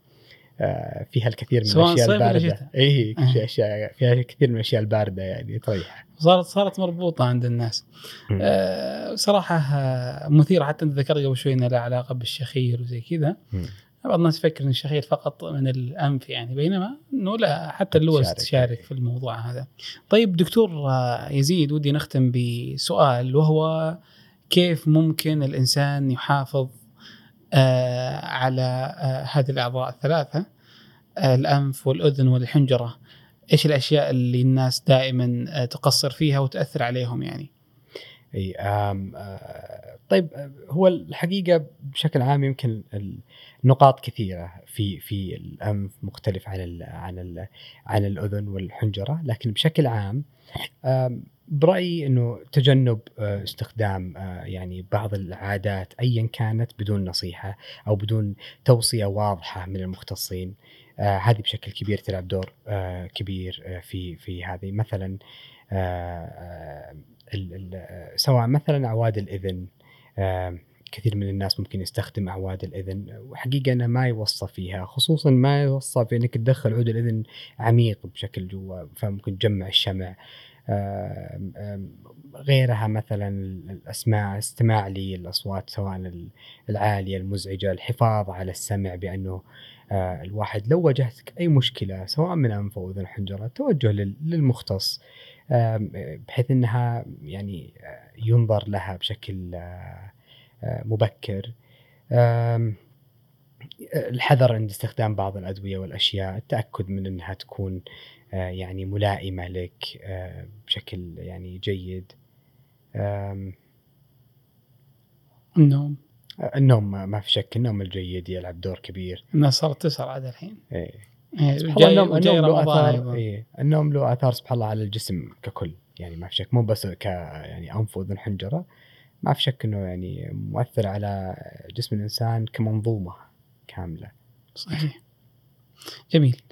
آه، فيها الكثير من الأشياء الباردة. اي أشياء فيها كثير من الأشياء الباردة يعني تريح. صارت صارت مربوطة عند الناس. آه صراحة مثيرة. حتى أنت ذكرت قبل شوي إنها لها علاقة بالشخير وزي كذا. بعض الناس يفكر إن الشخير فقط من الأنف يعني بينما إنه لا حتى اللوز تشارك في الموضوع هذا. طيب دكتور يزيد ودي نختم بسؤال وهو كيف ممكن الإنسان يحافظ آه على آه هذه الأعضاء الثلاثة آه الأنف والأذن والحنجرة إيش الأشياء اللي الناس دائما آه تقصر فيها وتأثر عليهم يعني؟ إي آه طيب آه، هو الحقيقة بشكل عام يمكن نقاط كثيرة في في الأنف مختلف عن ال عن ال عن الأذن والحنجرة لكن بشكل عام برأيي إنه تجنب آه، استخدام آه، يعني بعض العادات ايا كانت بدون نصيحة أو بدون توصية واضحة من المختصين. آه، هذه بشكل كبير تلعب دور كبير في في هذه. مثلا سواء مثلا اعواد الإذن كثير من الناس ممكن يستخدم أعواد الإذن وحقيقة أنه ما يوصى فيها خصوصا ما يوصى في إنك تدخل عود الإذن عميق بشكل جوا فممكن تجمع الشمع. غيرها مثلا الأسماع استماع للأصوات سواء العالية المزعجة الحفاظ على السمع بأنه آه، الواحد لو واجهتك أي مشكلة سواء من أنف أو أذن حنجرة توجه للمختص. بحيث إنها يعني آه، ينظر لها بشكل آه، مبكر. الحذر عند استخدام بعض الأدوية والأشياء التأكد من إنها تكون آه، يعني ملائمة لك آه، بشكل يعني جيد. النوم. النوم ما في شك النوم الجيد يلعب دور كبير. الناس صارت تسهر عاد الحين. إيه, إيه، النوم, النوم له اثار إيه النوم له آثار سبحان الله على الجسم ككل. يعني ما في شك مو بس ك يعني أنف واذن حنجرة. ما في شك إنه يعني مؤثر على جسم الإنسان كمنظومة كاملة. صحيح. جميل.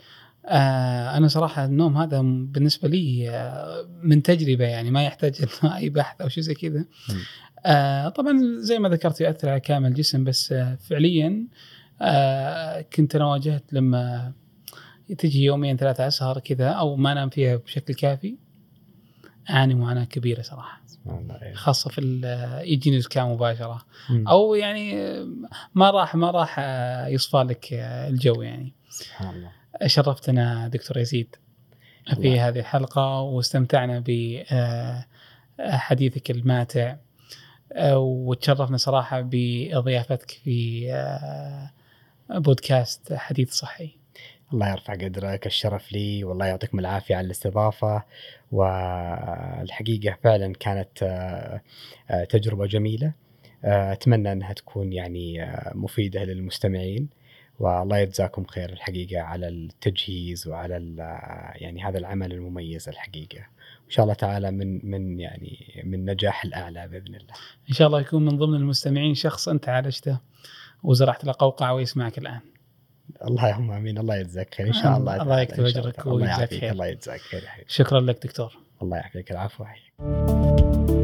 آه أنا صراحة النوم هذا بالنسبة لي آه من تجربة يعني ما يحتاج أي بحث أو شيء زي كذا. آه طبعا زي ما ذكرت يؤثر على كامل الجسم بس آه فعليا آه كنت أنا واجهت لما تجي يومين ثلاثة أسهر كذا أو ما أنام فيها بشكل كافي أعاني معاناة كبيرة صراحة. خاصة في يجيني الزكام مباشرة. أو يعني ما راح ما راح آه، يصفى لك آه، الجو يعني. سبحان الله. شرفتنا دكتور يزيد في الله. هذه الحلقة واستمتعنا بحديثك الماتع آه، وتشرفنا صراحة بضيافتك في آه، بودكاست حديث صحي. الله يرفع قدرك الشرف لي والله يعطيكم العافية على الاستضافة. والحقيقة فعلا كانت آه، تجربة جميلة. آه، أتمنى أنها تكون يعني آه، مفيدة للمستمعين. والله يجزاكم خير الحقيقة على التجهيز وعلى يعني هذا العمل المميز الحقيقة. إن شاء الله تعالى من من يعني من نجاح الأعلى بإذن الله. إن شاء الله يكون من ضمن المستمعين شخص أنت عالجته وزرعت له قوقعة ويسمعك الآن. اللهم آمين الله يجزاك خير إن شاء الله الله يكتب الله. الله ويجزاك خير. الله يجزاك خير شكرا لك دكتور الله يعافيك العفو يحييك